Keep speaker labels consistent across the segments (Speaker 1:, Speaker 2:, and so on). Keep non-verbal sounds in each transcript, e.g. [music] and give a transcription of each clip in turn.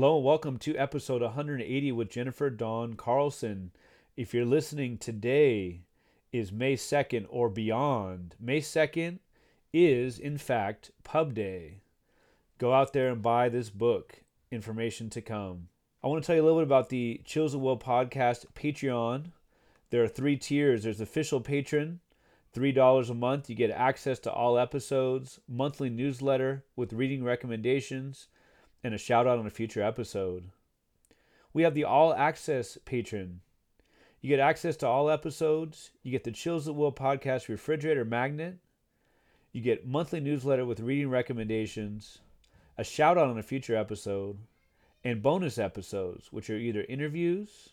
Speaker 1: Hello and welcome to episode 180 with Jennifer Dawn Carlson. If you're listening today is May 2nd or beyond. May 2nd is in fact pub day. Go out there and buy this book, Information to Come. I want to tell you a little bit about the Chills at Will podcast Patreon. There are three tiers. There's official patron, $3 a month. You get access to all episodes, monthly newsletter with reading recommendations, and a shout out on a future episode. We have the all access patron. You get access to all episodes. You get the Chills at Will podcast refrigerator magnet. You get monthly newsletter with reading recommendations, a shout out on a future episode, and bonus episodes, which are either interviews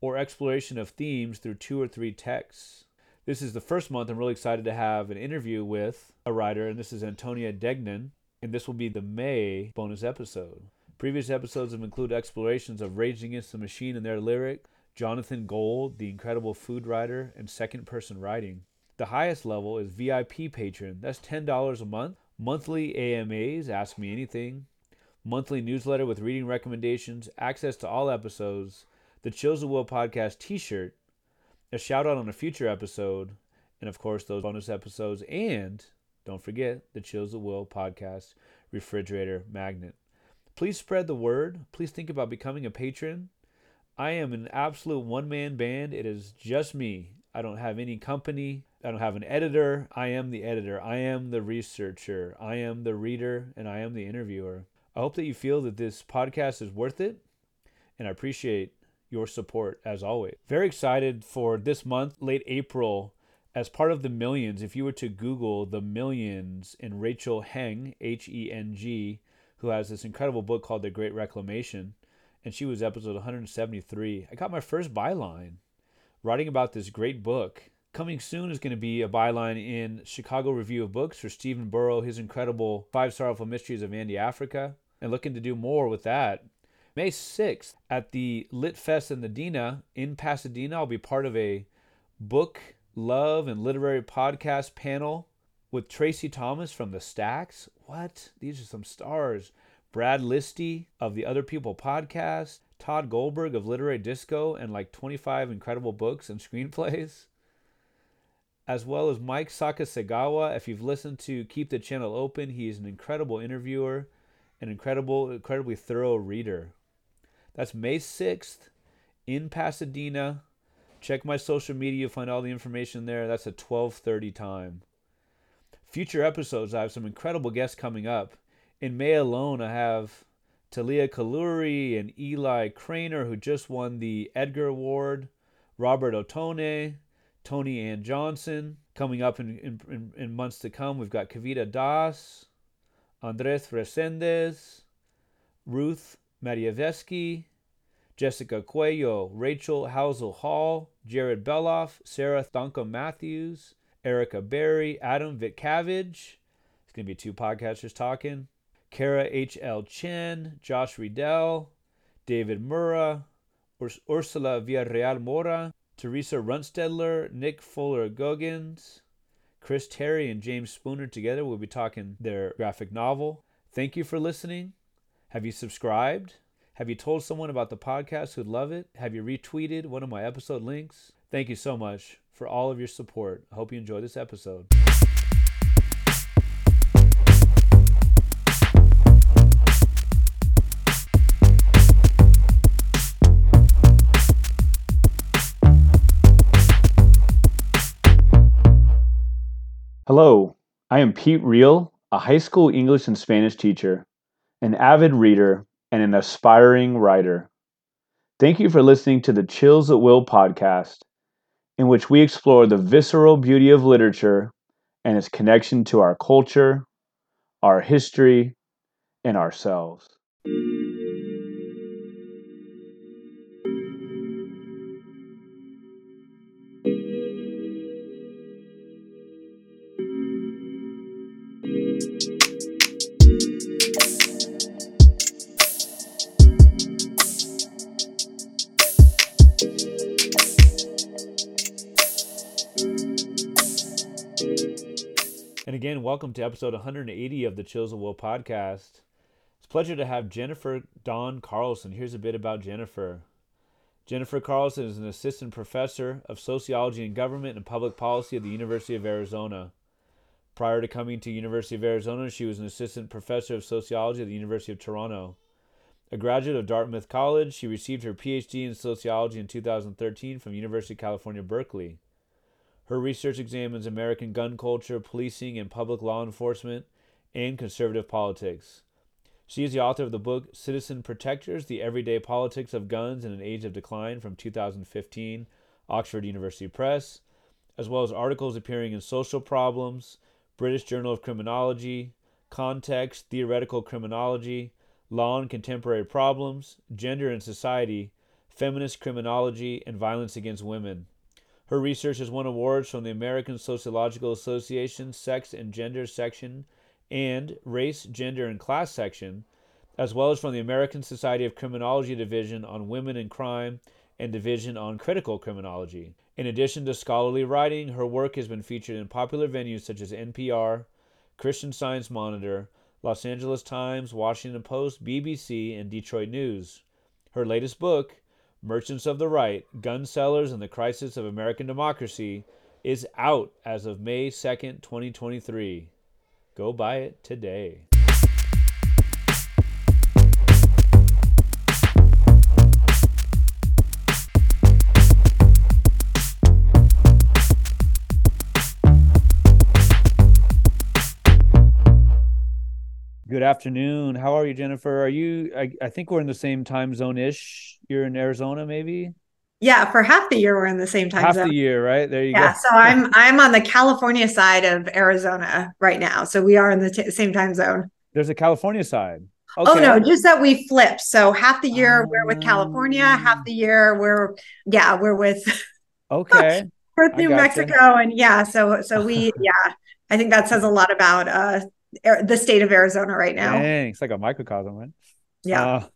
Speaker 1: or exploration of themes through two or three texts. This is the first month I'm really excited to have an interview with a writer, and this is Antonia Degnan and this will be the May bonus episode. Previous episodes have included explorations of Rage Against the Machine and their lyric, Jonathan Gold, the incredible food writer, and second person writing. The highest level is VIP patron. That's $10 a month. Monthly AMAs, Ask Me Anything. Monthly newsletter with reading recommendations, access to all episodes, the Chills Will podcast t shirt, a shout out on a future episode, and of course, those bonus episodes and don't forget the Chills at Will podcast refrigerator magnet. Please spread the word. Please think about becoming a patron. I am an absolute one man band. It is just me. I don't have any company. I don't have an editor. I am the editor. I am the researcher. I am the reader and I am the interviewer. I hope that you feel that this podcast is worth it and I appreciate your support as always. Very excited for this month, late April as part of the millions, if you were to Google the millions in Rachel Heng, H E N G, who has this incredible book called The Great Reclamation, and she was episode 173, I got my first byline writing about this great book. Coming soon is going to be a byline in Chicago Review of Books for Stephen Buoro, his incredible Five Sorrowful Mysteries of Andy Africa, and looking to do more with that. May 6th at the Lit Fest in the Dina in Pasadena, I'll be part of a book love and literary podcast panel with Traci Thomas from the Stacks. What? These are some stars. Brad Listi of the Other People podcast, Tod Goldberg of Literary Disco and like 25 incredible books and [laughs] screenplays, as well as Mike Sakasegawa. If you've listened to Keep the Channel Open, he is an incredible interviewer, an incredible, incredibly thorough reader. That's May 6th in Pasadena. Check my social media, find all the information there. That's a 12:30 time. Future episodes, I have some incredible guests coming up. In May alone, I have Talia Kolluri and Eli Cranor, who just won the Edgar Award, Robert Ottone, Toni Ann Johnson. Coming up in, in, in months to come, we've got Kavita Das, Andres Resendez, Ruth Madievsky, Jessica Cuello, Rachel Housel Hall, Jared Beloff, Sarah Thankam Mathews, Erica Berry, Adam Vitcavage. It's going to be two podcasters talking. Kara H.L. Chen, Josh Riedel, David Murrah, Urs- Ursula Villarreal Moura, Teresa Runstedtler, Nick Fuller Googins, Chris Terry, and James Spooner together will be talking their graphic novel. Thank you for listening. Have you subscribed? Have you told someone about the podcast who'd love it? Have you retweeted one of my episode links? Thank you so much for all of your support. I hope you enjoy this episode. Hello, I am Pete Reel, a high school English and Spanish teacher, an avid reader, and an aspiring writer. Thank you for listening to the Chills at Will podcast, in which we explore the visceral beauty of literature and its connection to our culture, our history, and ourselves. Welcome to episode 180 of the Chills of Will podcast. This Pleasure to have Jennifer Dawn Carlson. Here's a bit about Jennifer. Jennifer Carlson is an assistant professor of sociology and government and public policy at the University of Arizona. Prior to coming to University of Arizona, she was an assistant professor of sociology at the University of Toronto. A graduate of Dartmouth College, she received her PhD in sociology in 2013 from University of California, Berkeley. Her research examines American gun culture, policing and public law enforcement, and conservative politics. She is the author of the book Citizen Protectors The Everyday Politics of Guns in an Age of Decline from 2015, Oxford University Press, as well as articles appearing in Social Problems, British Journal of Criminology, Context, Theoretical Criminology, Law and Contemporary Problems, Gender and Society, Feminist Criminology, and Violence Against Women. Her research has won awards from the American Sociological Association Sex and Gender section and Race, Gender, and Class section, as well as from the American Society of Criminology Division on Women and Crime and Division on Critical Criminology. In addition to scholarly writing, her work has been featured in popular venues such as NPR, Christian Science Monitor, Los Angeles Times, Washington Post, BBC, and Detroit News. Her latest book, Merchants of the Right Gun Sellers and the Crisis of American Democracy, is out as of May 2nd, 2023. Go buy it today. Good afternoon. How are you, Jennifer? Are you? I, I think we're in the same time zone ish. You're in Arizona, maybe.
Speaker 2: Yeah, for half the year we're in the same time
Speaker 1: half
Speaker 2: zone.
Speaker 1: the year, right? There you
Speaker 2: yeah,
Speaker 1: go.
Speaker 2: so I'm I'm on the California side of Arizona right now. So we are in the t- same time zone.
Speaker 1: There's a California side.
Speaker 2: Oh no, just that we flip. So half the year we're with California, half
Speaker 1: Um,
Speaker 2: the year we're yeah, we're with [laughs]
Speaker 1: Okay.
Speaker 2: with
Speaker 1: I
Speaker 2: New. Mexico and yeah, so so we [laughs] yeah, I think that says a lot about uh the state of Arizona right now.
Speaker 1: Dang, it's like a microcosm, right?
Speaker 2: Yeah.
Speaker 1: Uh,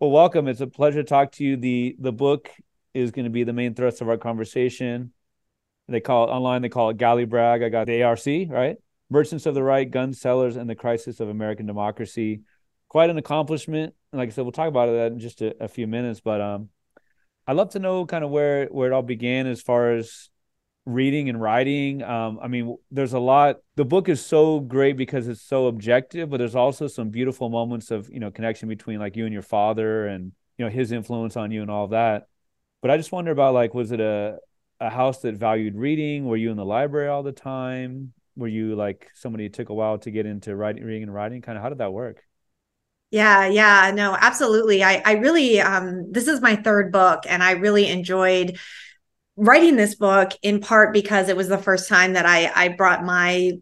Speaker 1: well, welcome. It's a pleasure to talk to you. The the book is going to be the main thrust of our conversation. They call it online. They call it Galley Brag. I got the ARC, right? Merchants of the Right, Gun Sellers, and the Crisis of American Democracy. Quite an accomplishment. And like I said, we'll talk about that in just a, a few minutes. But um, I'd love to know kind of where where it all began as far as reading and writing. Um, I mean, there's a lot. The book is so great because it's so objective, but there's also some beautiful moments of you know connection between like you and your father and you know his influence on you and all that. But I just wonder about like, was it a a house that valued reading? Were you in the library all the time? Were you like somebody took a while to get into writing, reading and writing? Kind of how did that work?
Speaker 2: Yeah, yeah, no, absolutely. I I really um this is my third book and I really enjoyed writing this book in part because it was the first time that I I brought my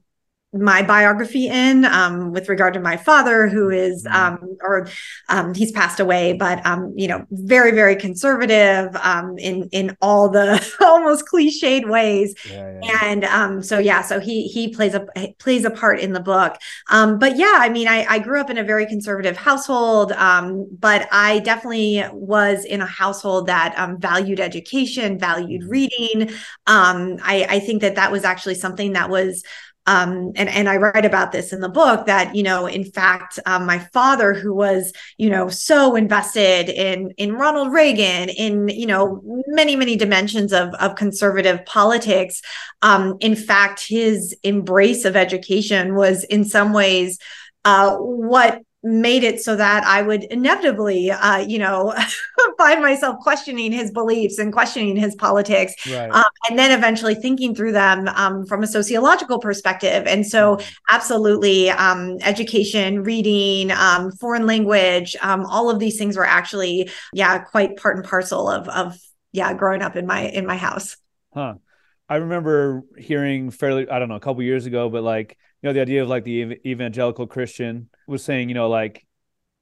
Speaker 2: my biography in um, with regard to my father, who is,
Speaker 1: Mhm.
Speaker 2: um, or um, he's passed away, but um, you know, very, very conservative um, in in all the [laughs] almost cliched ways
Speaker 1: Yeah, yeah.
Speaker 2: and um so yeah so he he plays a plays a part in the book um but yeah i mean i i grew up in a very conservative household um but i definitely was in a household that um valued education valued
Speaker 1: Mhm.
Speaker 2: reading um i i think that that was actually something that was um, and and I write about this in the book that you know in fact um, my father who was you know so invested in in Ronald Reagan in you know many many dimensions of of conservative politics um, in fact his embrace of education was in some ways uh, what made it so that I would inevitably uh, you know [laughs] find myself questioning his beliefs and questioning his politics
Speaker 1: Right.
Speaker 2: um, and then eventually thinking through them um, from a sociological perspective. And so, absolutely, um, education, reading, um, foreign language, um, all of these things were actually, yeah, quite part and parcel of of yeah, growing up in my in my house.
Speaker 1: Huh. I remember hearing fairly, I don't know, a couple years ago, but like, you know, the idea of like the ev- evangelical Christian was saying, you know, like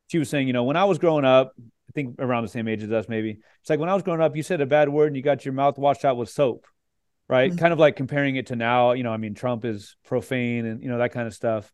Speaker 1: she was saying, you know, when I was growing up, I think around the same age as us, maybe it's like when I was growing up, you said a bad word and you got your mouth washed out with soap, right?
Speaker 2: Mhm.
Speaker 1: Kind of like comparing it to now, you know, I mean, Trump is profane and, you know, that kind of stuff.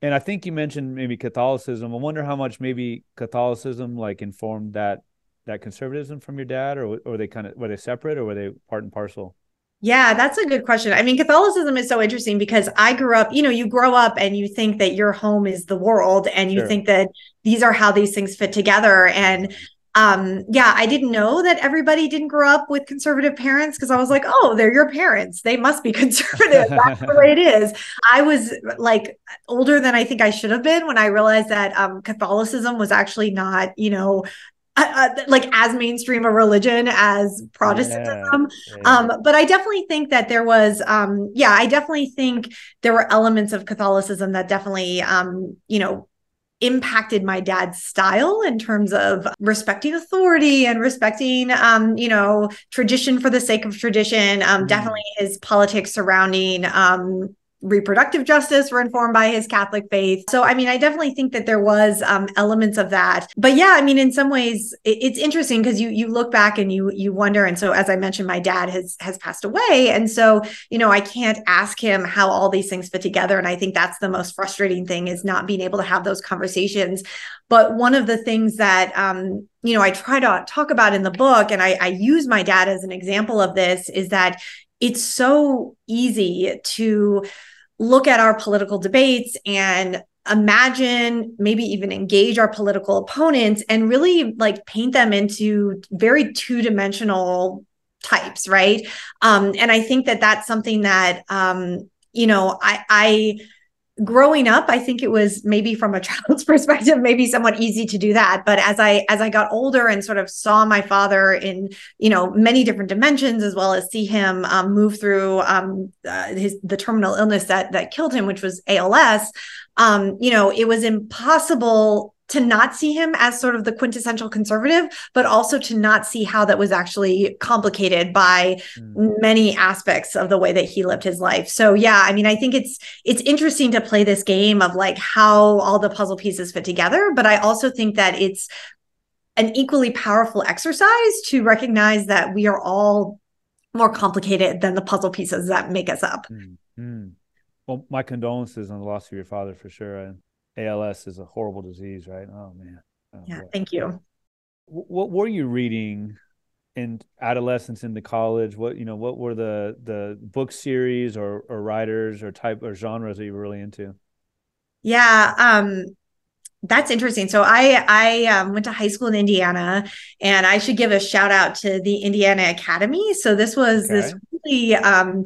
Speaker 1: And I think you mentioned maybe Catholicism. I wonder how much maybe Catholicism like informed that that conservatism from your dad, or or they kind of were they separate, or were they part and parcel?
Speaker 2: Yeah, that's a good question. I mean, Catholicism is so interesting because I grew up, you know, you grow up and you think that your home is the world and you sure. think that these are how these things fit together. And um, yeah, I didn't know that everybody didn't grow up with conservative parents because I was like, oh, they're your parents. They must be [laughs] conservative. That's the way it is. I was like older than I think I should have been when I realized that um, Catholicism was actually not, you know, uh, like as mainstream a religion as Protestantism. Yeah, yeah. Um, but I definitely think that there was, um, yeah, I definitely think there were elements of Catholicism that definitely, um, you know, impacted my dad's style in terms of respecting authority and respecting um you know tradition for the sake of tradition um mm. definitely his politics surrounding um reproductive justice were informed by his Catholic faith. So, I mean, I definitely think that there was um, elements of that. But yeah, I mean, in some ways, it, it's interesting because you you look back and you you wonder. And so, as I mentioned, my dad has has passed away, and so you know, I can't ask him how all these things fit together. And I think that's the most frustrating thing is not being able to have those conversations. But one of the things that um, you know I try to talk about in the book, and I, I use my dad as an example of this, is that it's so easy to look at our political debates and imagine maybe even engage our political opponents and really like paint them into very two-dimensional types right? Um and i think that that's something that um you know i i growing up i think it was maybe from a [laughs] child's perspective maybe somewhat easy to do that. But as i as i got older and sort of saw my father in you know many different dimensions as well as see him um, move through um, uh, his the terminal illness that that killed him which was als um, you know it was impossible to not see him as sort of the quintessential conservative, but also to not see how that was actually complicated by mm. many aspects of the way that he lived his life. So yeah, I mean, I think it's it's interesting to play this game of like how all the puzzle pieces fit together, but I also think that it's an equally powerful exercise to recognize that we are all more complicated than the puzzle pieces that make us up.
Speaker 1: Mm. Well, my condolences on the loss of your father for sure. ALS is a horrible disease, right? Oh man. Oh,
Speaker 2: yeah. Boy. Thank you.
Speaker 1: What were you reading in adolescence into college? What you know? What were the the book series or or writers or type or genres that you were really into?
Speaker 2: Yeah. Um, that's interesting. So I I um, went to high school in Indiana, and I should give a shout out to the Indiana Academy. So this was okay. this really um,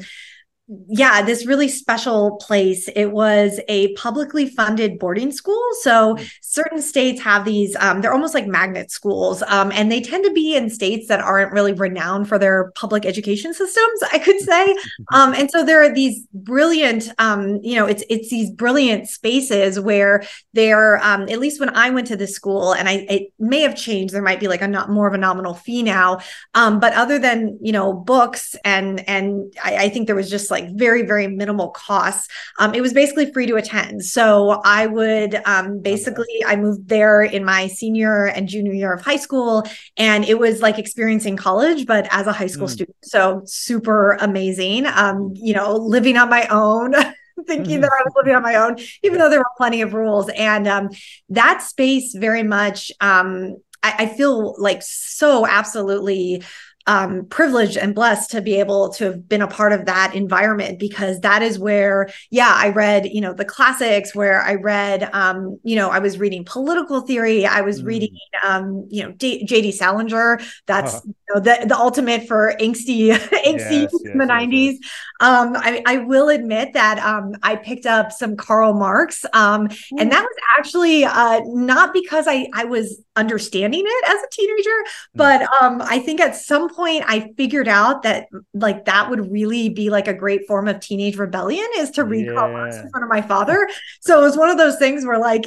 Speaker 2: yeah, this really special place. It was a publicly funded boarding school. So hmm. certain states have these, um, they're almost like magnet schools. Um, and they tend to be in states that aren't really renowned for their public education systems, I could say. Um, and so there are these brilliant, um, you know, it's it's these brilliant spaces where they're, um, at least when I went to this school, and I it may have changed, there might be like a not more of a nominal fee now. Um, but other than, you know, books and and I, I think there was just like very, very minimal costs. Um, it was basically free to attend. So I would um, basically, I moved there in my senior and junior year of high school, and it was like experiencing college, but as a high school mm. student. So super amazing. Um, you know, living on my own. [laughs] thinking that I was living on my own, even though there were plenty of rules. And um, that space very much, um, I, I feel like so absolutely um, privileged and blessed to be able to have been a part of that environment because that is where, yeah, I read, you know, the classics where I read, um, you know, I was reading political theory, I was mm. reading, um, you know, D- J.D. Salinger. That's uh-huh. you know, the the ultimate for angsty, [laughs] angsty yes, in the '90s. Um, I, I will admit that um, I picked up some Karl Marx, um, and that was actually uh, not because I I was understanding it as a teenager, mm. but um, I think at some point I figured out that like that would really be like a great form of teenage rebellion is to read yeah. Marx in front of my father. So it was one of those things where like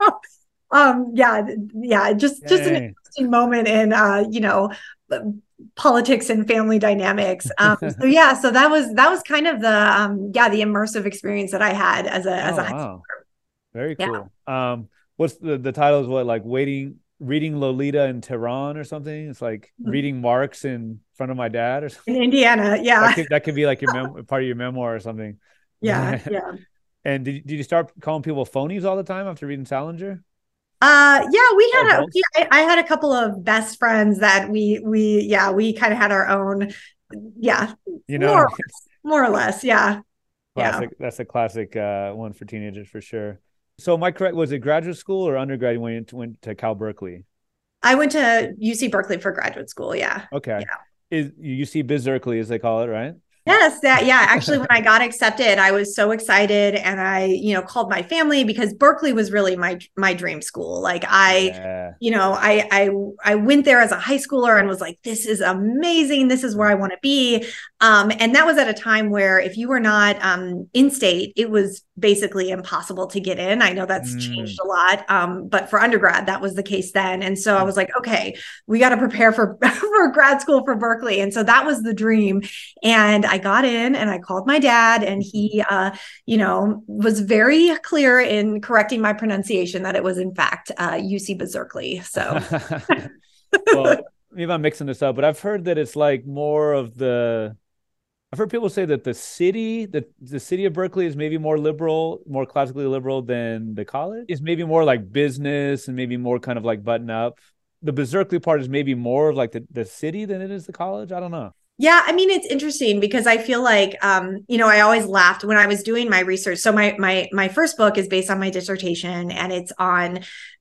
Speaker 2: [laughs] um yeah yeah just just an interesting moment in uh you know politics and family dynamics [laughs] um so yeah so that was that was kind of the um yeah the immersive experience that I had as a as oh, a high wow.
Speaker 1: very cool yeah. um what's the the title is what like waiting reading Lolita in Tehran or something. It's like mm-hmm. reading Marx in front of my dad or something.
Speaker 2: In Indiana, yeah.
Speaker 1: That could, that could be like your mem- part of your memoir or something.
Speaker 2: Yeah, [laughs] yeah.
Speaker 1: and did, did you start calling people phonies all the time after reading Salinger?
Speaker 2: Uh, yeah, we had a, I, I had a couple of best friends that we we yeah we kind of had our own yeah,
Speaker 1: You know,
Speaker 2: more, more or less, yeah.
Speaker 1: classic. That's a classic uh, one for teenagers for sure. So, am I correct? Was it graduate school or undergrad when you went to Cal Berkeley?
Speaker 2: I went to UC Berkeley for graduate school. Yeah.
Speaker 1: Okay.
Speaker 2: Yeah.
Speaker 1: Is UC Berkeley, as they call it, right?
Speaker 2: Yes, that yeah. Actually, when [laughs] I got accepted, I was so excited, and I, you know, called my family because Berkeley was really my my dream school. Like I,
Speaker 1: Yeah.
Speaker 2: you know, I I I went there as a high schooler and was like, this is amazing. This is where I want to be. Um, and that was at a time where if you were not um, in state, it was basically impossible to get in. I know that's
Speaker 1: Mm.
Speaker 2: changed a lot, um, but for undergrad, that was the case then. And so I was like, okay, we got to prepare for [laughs] for grad school for Berkeley. And so that was the dream. And I got in and I called my dad, and he, uh, you know, was very clear in correcting my pronunciation that it was in fact uh, UC Berkeley. So [laughs]
Speaker 1: well, maybe I'm mixing this up, but I've heard that it's like more of the. I've heard people say that the city, that the city of Berkeley is maybe more liberal, more classically liberal than the college. Is maybe more like business and maybe more kind of like button up. The Berkeley part is maybe more of like the, the city than it is the college. I don't know.
Speaker 2: Yeah, I mean it's interesting because I feel like um, you know, I always laughed when I was doing my research. So my my my first book is based on my dissertation and it's on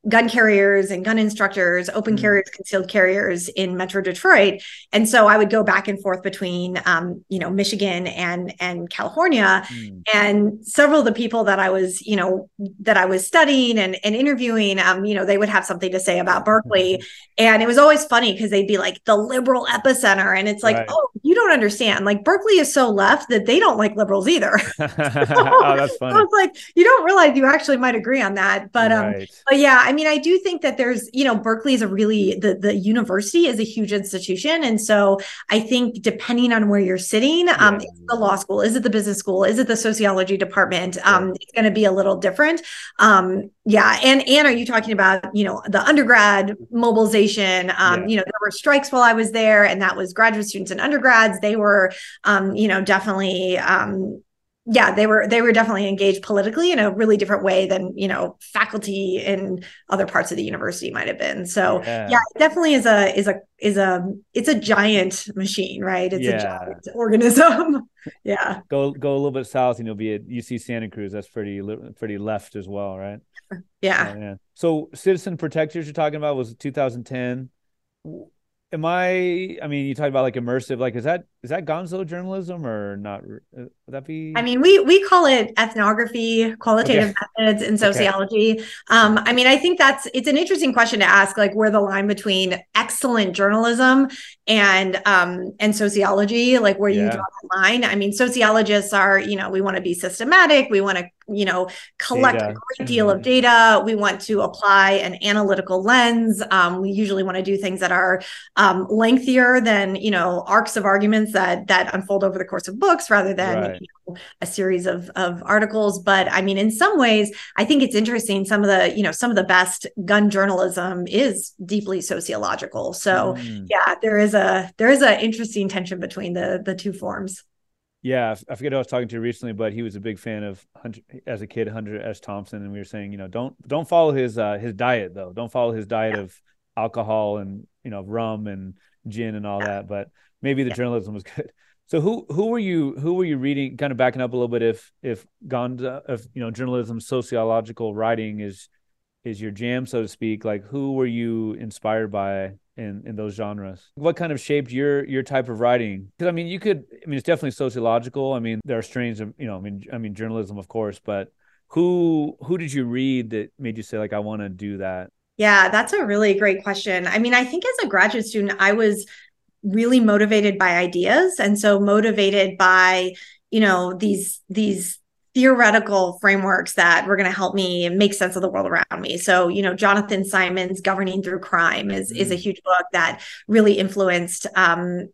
Speaker 2: gun carriers and gun instructors, open
Speaker 1: Mhm.
Speaker 2: carriers, concealed carriers in Metro Detroit. And so I would go back and forth between um, you know, Michigan and and California
Speaker 1: Mm.
Speaker 2: and several of the people that I was, you know, that I was studying and, and interviewing, um, you know, they would have something to say about Berkeley. And it was always funny because they'd be like the liberal epicenter. And it's like,
Speaker 1: Right.
Speaker 2: oh, you don't understand. Like Berkeley is so left that they don't like liberals either. [laughs] [laughs]
Speaker 1: oh, that's
Speaker 2: I was like, you don't realize you actually might agree on that. But um, but yeah, I mean, I do think that there's, you know, Berkeley is a really the the university is a huge institution, and so I think depending on where you're sitting, um,
Speaker 1: Yeah.
Speaker 2: is it the law school, is it the business school, is it the sociology department, um, it's going to be a little different. Um, yeah, and and are you talking about, you know, the undergrad mobilization? Um,
Speaker 1: Yeah.
Speaker 2: you know, there were strikes while I was there, and that was graduate students and undergrads. They were, um, you know, definitely. Um, yeah they were they were definitely engaged politically in a really different way than you know faculty in other parts of the university might have been so
Speaker 1: Yeah.
Speaker 2: yeah, it definitely is a is a is a it's a giant machine right it's
Speaker 1: Yeah.
Speaker 2: a giant [laughs] organism yeah
Speaker 1: Go go a little bit south, and you'll be at UC Santa Cruz. That's pretty pretty left as well, right? [laughs]
Speaker 2: yeah
Speaker 1: yeah. So citizen protectors you're talking about was 2010. Am I? I mean, you talked about like immersive. Like, is that is that Gonzo journalism or not? uh, Would that be?
Speaker 2: I mean, we we call it ethnography, qualitative methods in
Speaker 1: Okay.
Speaker 2: sociology. Um, I mean, I think that's it's an interesting question to ask, like where the line between excellent journalism and um and sociology, like where you draw the line. I mean, sociologists are, you know, we want to be systematic, we want to, you know, collect
Speaker 1: Data.
Speaker 2: a great deal of
Speaker 1: Mhm.
Speaker 2: data, we want to apply an analytical lens. Um, we usually want to do things that are um, lengthier than you know arcs of arguments that that unfold over the course of books rather than
Speaker 1: Right.
Speaker 2: you know, a series of of articles but i mean in some ways i think it's interesting some of the you know some of the best gun journalism is deeply sociological so
Speaker 1: Mm.
Speaker 2: yeah there is a there is an interesting tension between the the two forms
Speaker 1: Yeah, I forget who I was talking to recently, but he was a big fan of Hunter as a kid, Hunter S. Thompson, and we were saying, you know, don't don't follow his uh, his diet though. Don't follow his diet of alcohol and you know rum and gin and all that. But maybe the
Speaker 2: Yeah.
Speaker 1: journalism was good. So who who were you who were you reading? Kind of backing up a little bit. If if Gonzo if you know journalism sociological writing is is your jam, so to speak. Like who were you inspired by in in those genres? What kind of shaped your your type of writing? Because I mean, you could. I mean, it's definitely sociological. I mean, there are strains of you know. I mean, I mean journalism, of course, but who who did you read that made you say like I want to do that?
Speaker 2: Yeah, that's a really great question. I mean, I think as a graduate student, I was really motivated by ideas and so motivated by, you know, these these theoretical frameworks that were going to help me make sense of the world around me. So, you know, Jonathan Simon's Governing Through Crime is is a huge book that really influenced um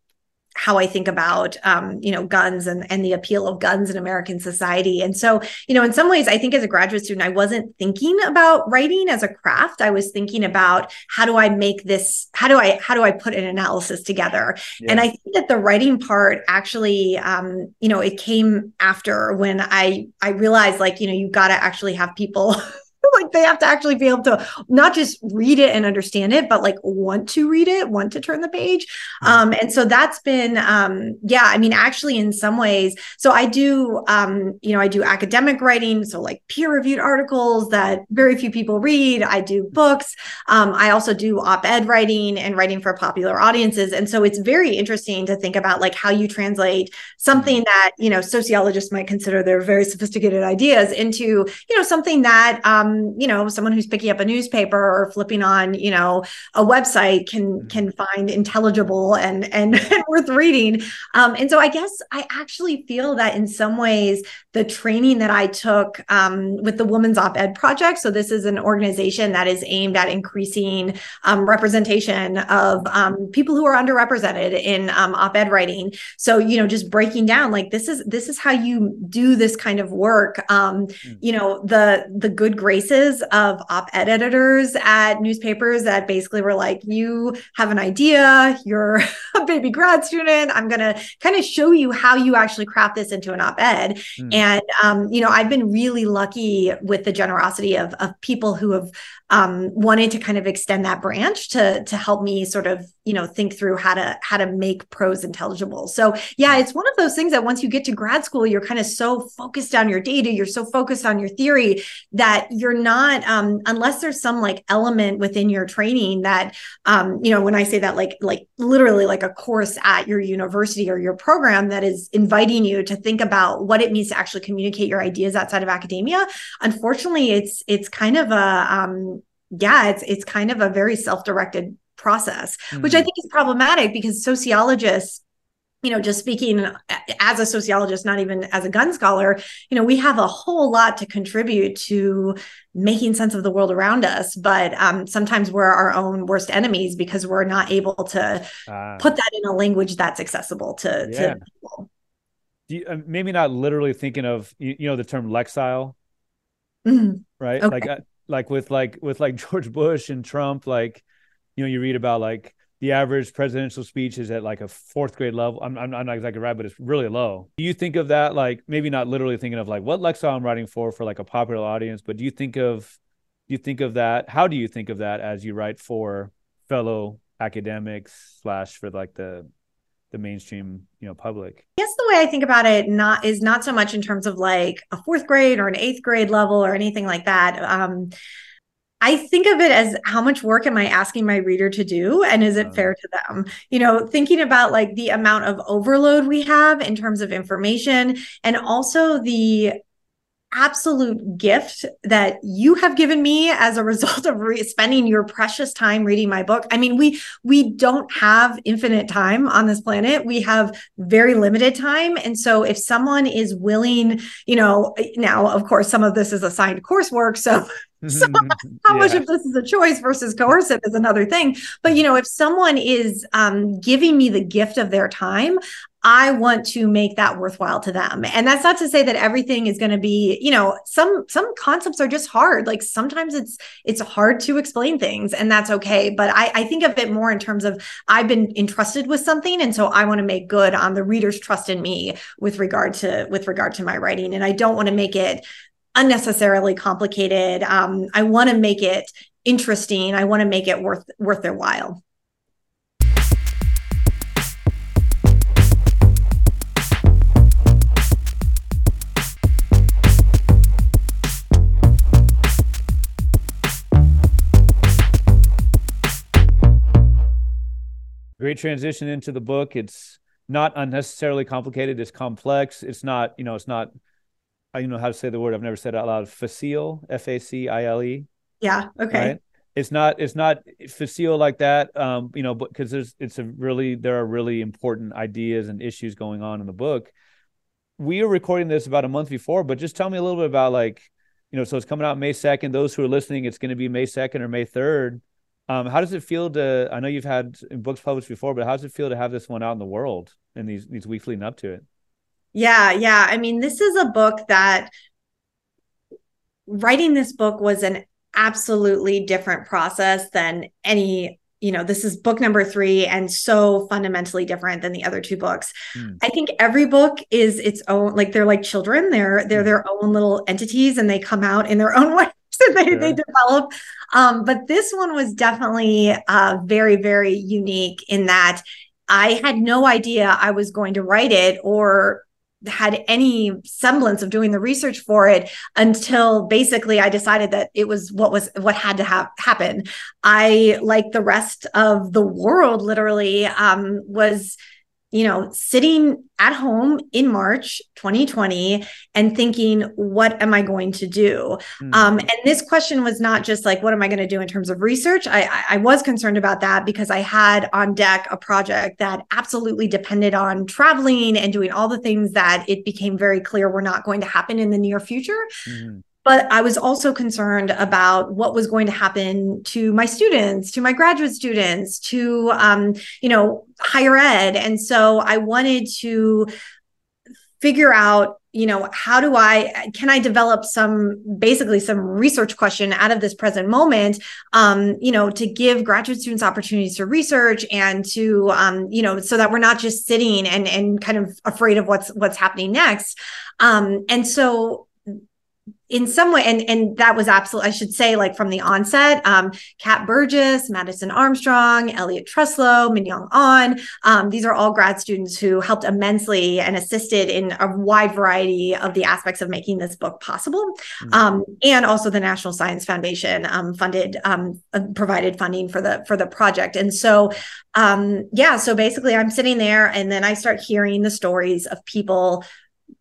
Speaker 2: how I think about, um, you know, guns and, and the appeal of guns in American society. And so, you know, in some ways, I think as a graduate student, I wasn't thinking about writing as a craft. I was thinking about how do I make this, how do I, how do I put an analysis together? And I think that the writing part actually, um, you know, it came after when I, I realized like, you know, you got to actually have people [laughs] like they have to actually be able to not just read it and understand it, but like want to read it, want to turn the page. Hmm. Um, and so that's been, um, yeah, I mean, actually, in some ways, so I do, um, you know, I do academic writing, so like peer reviewed articles that very few people read. I do books. Um, I also do op ed writing and writing for popular audiences. And so it's very interesting to think about like how you translate something that, you know, sociologists might consider their very sophisticated ideas into, you know, something that, um, you know, someone who's picking up a newspaper or flipping on, you know, a website can mm-hmm. can find intelligible and and, and [laughs] worth reading. Um, and so I guess I actually feel that in some ways the training that I took um, with the Women's Op Ed Project. So this is an organization that is aimed at increasing um, representation of um, people who are underrepresented in um, op ed writing. So you know, just breaking down like this is this is how you do this kind of work. Um, mm. You know, the the good graces of op ed editors at newspapers that basically were like, you have an idea, you're [laughs] a baby grad student. I'm gonna kind of show you how you actually craft this into an op ed. Mm. And um, you know, I've been really lucky with the generosity of of people who have um, wanted to kind of extend that branch to to help me sort of you know think through how to how to make prose intelligible so yeah it's one of those things that once you get to grad school you're kind of so focused on your data you're so focused on your theory that you're not um, unless there's some like element within your training that um, you know when i say that like like literally like a course at your university or your program that is inviting you to think about what it means to actually communicate your ideas outside of academia unfortunately it's it's kind of a um, yeah, it's it's kind of a very self-directed process, mm-hmm. which I mm. think is problematic because sociologists you know just speaking as a sociologist not even as a gun scholar you know we have a whole lot to contribute to making sense of the world around us but um, sometimes we're our own worst enemies because we're not able to uh, put that in a language that's accessible to, yeah. to people
Speaker 1: you, uh, maybe not literally thinking of you, you know the term lexile mm-hmm. right okay. like uh, like with like with like [laughs] George Bush and Trump, like you know, you read about like the average presidential speech is at like a fourth grade level. I'm, I'm, I'm not exactly right, but it's really low. Do you think of that like maybe not literally thinking of like what Lexile I'm writing for for like a popular audience, but do you think of do you think of that? How do you think of that as you write for fellow academics slash for like the the mainstream you know public.
Speaker 2: I guess the way i think about it not is not so much in terms of like a fourth grade or an eighth grade level or anything like that. Um I think of it as how much work am I asking my reader to do and is it fair to them? You know, thinking about like the amount of overload we have in terms of information and also the absolute gift that you have given me as a [laughs] result of re- spending your precious time reading my book. I mean, we we don't have infinite time on this planet. We have very limited time, and so if someone is willing, you know, now of course some of this is assigned coursework, so [laughs] so how yeah. much of this is a choice versus coercive is another thing but you know if someone is um, giving me the gift of their time I want to make that worthwhile to them. And that's not to say that everything is going to be, you know, some some concepts are just hard. Like sometimes it's it's hard to explain things and that's okay. But I, I think of it more in terms of I've been entrusted with something. And so I want to make good on the reader's trust in me with regard to with regard to my writing. And I don't want to make it unnecessarily complicated. Um, I want to make it interesting. I want to make it worth worth their while.
Speaker 1: Great transition into the book. It's not unnecessarily complicated. It's complex. It's not, you know, it's not, I don't know how to say the word. I've never said it out loud. Facile, F A C I L E.
Speaker 2: Yeah. Okay. Right?
Speaker 1: It's not, it's not facile like that. Um, you know, but because there's, it's a really, there are really important ideas and issues going on in the book. We are recording this about a month before, but just tell me a little bit about like, you know, so it's coming out May 2nd. Those who are listening, it's going to be May 2nd or May 3rd. Um, how does it feel to? I know you've had books published before, but how does it feel to have this one out in the world in these these weeks leading up to it?
Speaker 2: Yeah, yeah. I mean, this is a book that writing this book was an absolutely different process than any you know this is book number three and so fundamentally different than the other two books mm. i think every book is its own like they're like children they're they're hmm. their own little entities and they come out in their own [laughs] way [laughs] they, sure. they develop. Um, but this one was definitely uh, very, very unique in that I had no idea I was going to write it or had any semblance of doing the research for it until basically I decided that it was what was what had to have happen. I like the rest of the world literally um was you know, sitting at home in March 2020 and thinking, what am I going to do? Mm. Um, and this question was not just like, what am I going to do in terms of research? I, I was concerned about that because I had on deck a project that absolutely depended on traveling and doing all the things that it became very clear were not going to happen in the near future. Mm but I was also concerned about what was going to happen to my students, to my graduate students, to um, you know higher ed, and so I wanted to figure out you know how do i can i develop some basically some research question out of this present moment um you know to give graduate students opportunities to research and to um you know so that we're not just sitting and and kind of afraid of what's what's happening next. Um and so in some way, and and that was absolutely, I should say, like from the onset, um, Kat Burgess, Madison Armstrong, Elliot Treslow, Minyoung Ahn, um, these are all grad students who helped immensely and assisted in a wide variety of the aspects of making this book possible. Mm-hmm. Um, and also the National Science Foundation um, funded, um, uh, provided funding for the for the project. And so, um, yeah, so basically, I'm sitting there, and then I start hearing the stories of people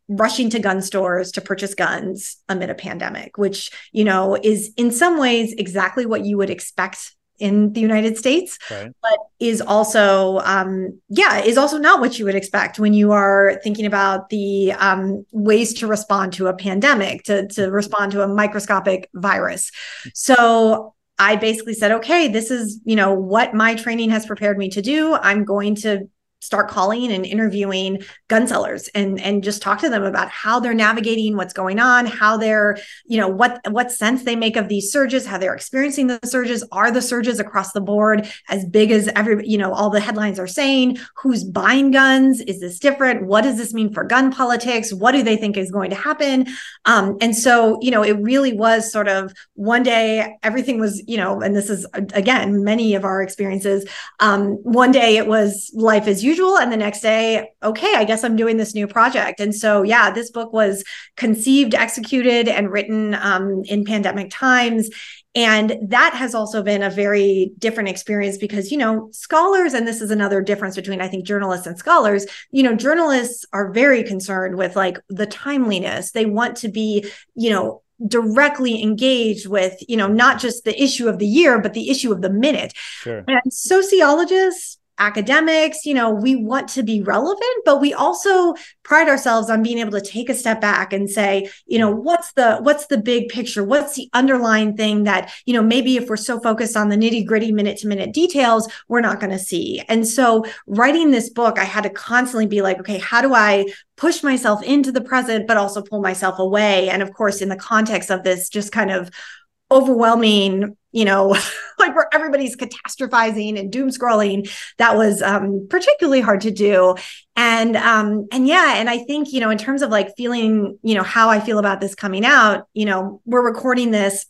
Speaker 2: rushing to gun stores to purchase guns amid a pandemic, which, you know, is in some ways exactly what you would expect in the United States, right. but is also, um, yeah, is also not what you would expect when you are thinking about the um, ways to respond to a pandemic, to, to respond to a microscopic virus. So I basically said, okay, this is, you know, what my training has prepared me to do. I'm going to start calling and interviewing gun sellers and and just talk to them about how they're navigating what's going on how they're you know what what sense they make of these surges how they're experiencing the surges. Are the surges across the board as big as every you know all the headlines are saying? Who's buying guns? Is this different? What does this mean for gun politics? What do they think is going to happen? Um, and so you know it really was sort of one day everything was you know and this is again many of our experiences. Um, one day it was life as usual usual and the next day okay i guess i'm doing this new project. And so yeah this book was conceived executed and written um, in pandemic times. And that has also been a very different experience because you know scholars and this is another difference between i think journalists and scholars you know journalists are very concerned with like the timeliness. They want to be you know directly engaged with you know not just the issue of the year but the issue of the minute. Sure. and sociologists academics you know we want to be relevant but we also pride ourselves on being able to take a step back and say you know what's the what's the big picture? What's the underlying thing that you know maybe if we're so focused on the nitty gritty minute to minute details we're not going to see. And so writing this book i had to constantly be like okay how do i push myself into the present but also pull myself away? And of course in the context of this just kind of overwhelming you know [laughs] like where everybody's catastrophizing and doom scrolling that was um, particularly hard to do and um and yeah and i think you know in terms of like feeling you know how i feel about this coming out you know we're recording this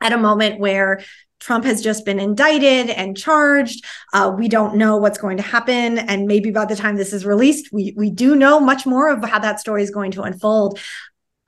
Speaker 2: at a moment where Trump has just been indicted and charged. Uh, we don't know what's going to happen, and maybe by the time this is released, we we do know much more of how that story is going to unfold.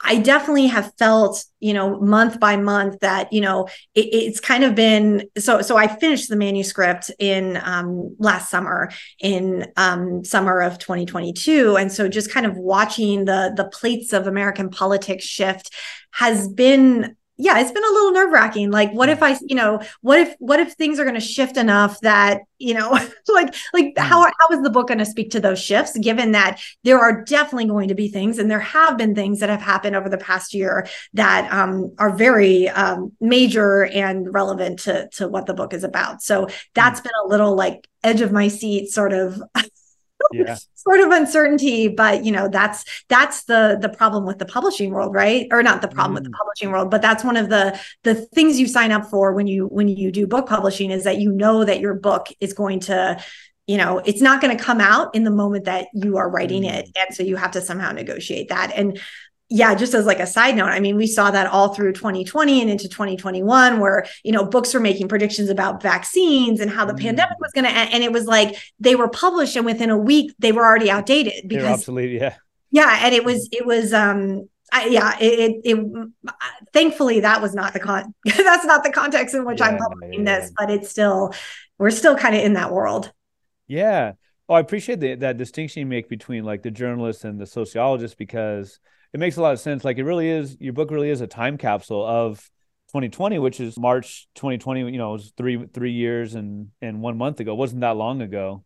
Speaker 2: I definitely have felt, you know, month by month that, you know, it, it's kind of been so. So I finished the manuscript in um, last summer, in um, summer of 2022, and so just kind of watching the the plates of American politics shift has been yeah, it's been a little nerve wracking. Like, what if I, you know, what if, what if things are going to shift enough that, you know, [laughs] like, like mm. how, how is the book going to speak to those shifts, given that there are definitely going to be things, and there have been things that have happened over the past year that um, are very um, major and relevant to, to what the book is about. So that's been a little like edge of my seat sort of yeah. [laughs] sort of uncertainty but you know that's that's the the problem with the publishing world right or not the problem mm. with the mm. publishing world but that's one of the the things you sign up for when you when you do book publishing is that you know that your book is going to you know it's not going to come out in the moment that you are writing mm. it and so you have to somehow negotiate that and yeah, just as like a side note, I mean, we saw that all through 2020 and into 2021, where you know books were making predictions about vaccines and how the mm. pandemic was going to end, and it was like they were published, and within a week they were already outdated
Speaker 1: because obsolete. Yeah,
Speaker 2: yeah, and it was it was um I, yeah, it, it, it, thankfully that was not the con [laughs] that's not the context in which yeah, I'm publishing yeah. this, but it's still we're still kind of in that world.
Speaker 1: Yeah. Oh, I appreciate the, that distinction you make between like the journalist and the sociologist because it makes a lot of sense. Like it really is, your book really is a time capsule of 2020, which is March 2020. You know, it was three three years and and one month ago. It wasn't that long ago,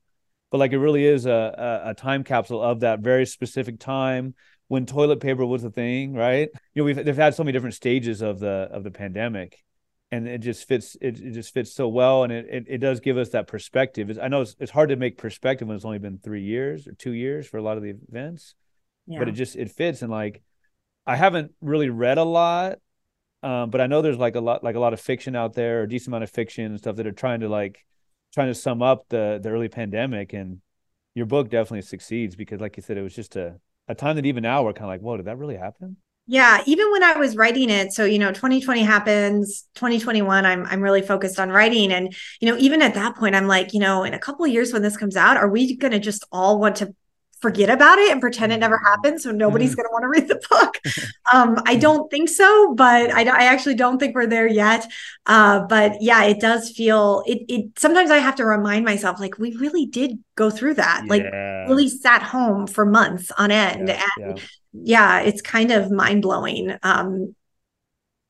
Speaker 1: but like it really is a, a, a time capsule of that very specific time when toilet paper was a thing, right? You know, we've they've had so many different stages of the of the pandemic, and it just fits it, it just fits so well, and it, it, it does give us that perspective. It's, I know it's, it's hard to make perspective when it's only been three years or two years for a lot of the events, yeah. but it just it fits and like I haven't really read a lot, um, but I know there's like a lot like a lot of fiction out there, a decent amount of fiction and stuff that are trying to like trying to sum up the the early pandemic and your book definitely succeeds because like you said it was just a a time that even now we're kind of like whoa did that really happen
Speaker 2: yeah even when i was writing it so you know 2020 happens 2021 i'm i'm really focused on writing and you know even at that point i'm like you know in a couple of years when this comes out are we going to just all want to forget about it and pretend it never mm-hmm. happened so nobody's mm-hmm. going to want to read the [laughs] book [laughs] um, i don't think so but I, I actually don't think we're there yet uh, but yeah it does feel it, it sometimes i have to remind myself like we really did go through that yeah. like really sat home for months on end yeah, and yeah. yeah. it's kind of mind-blowing um,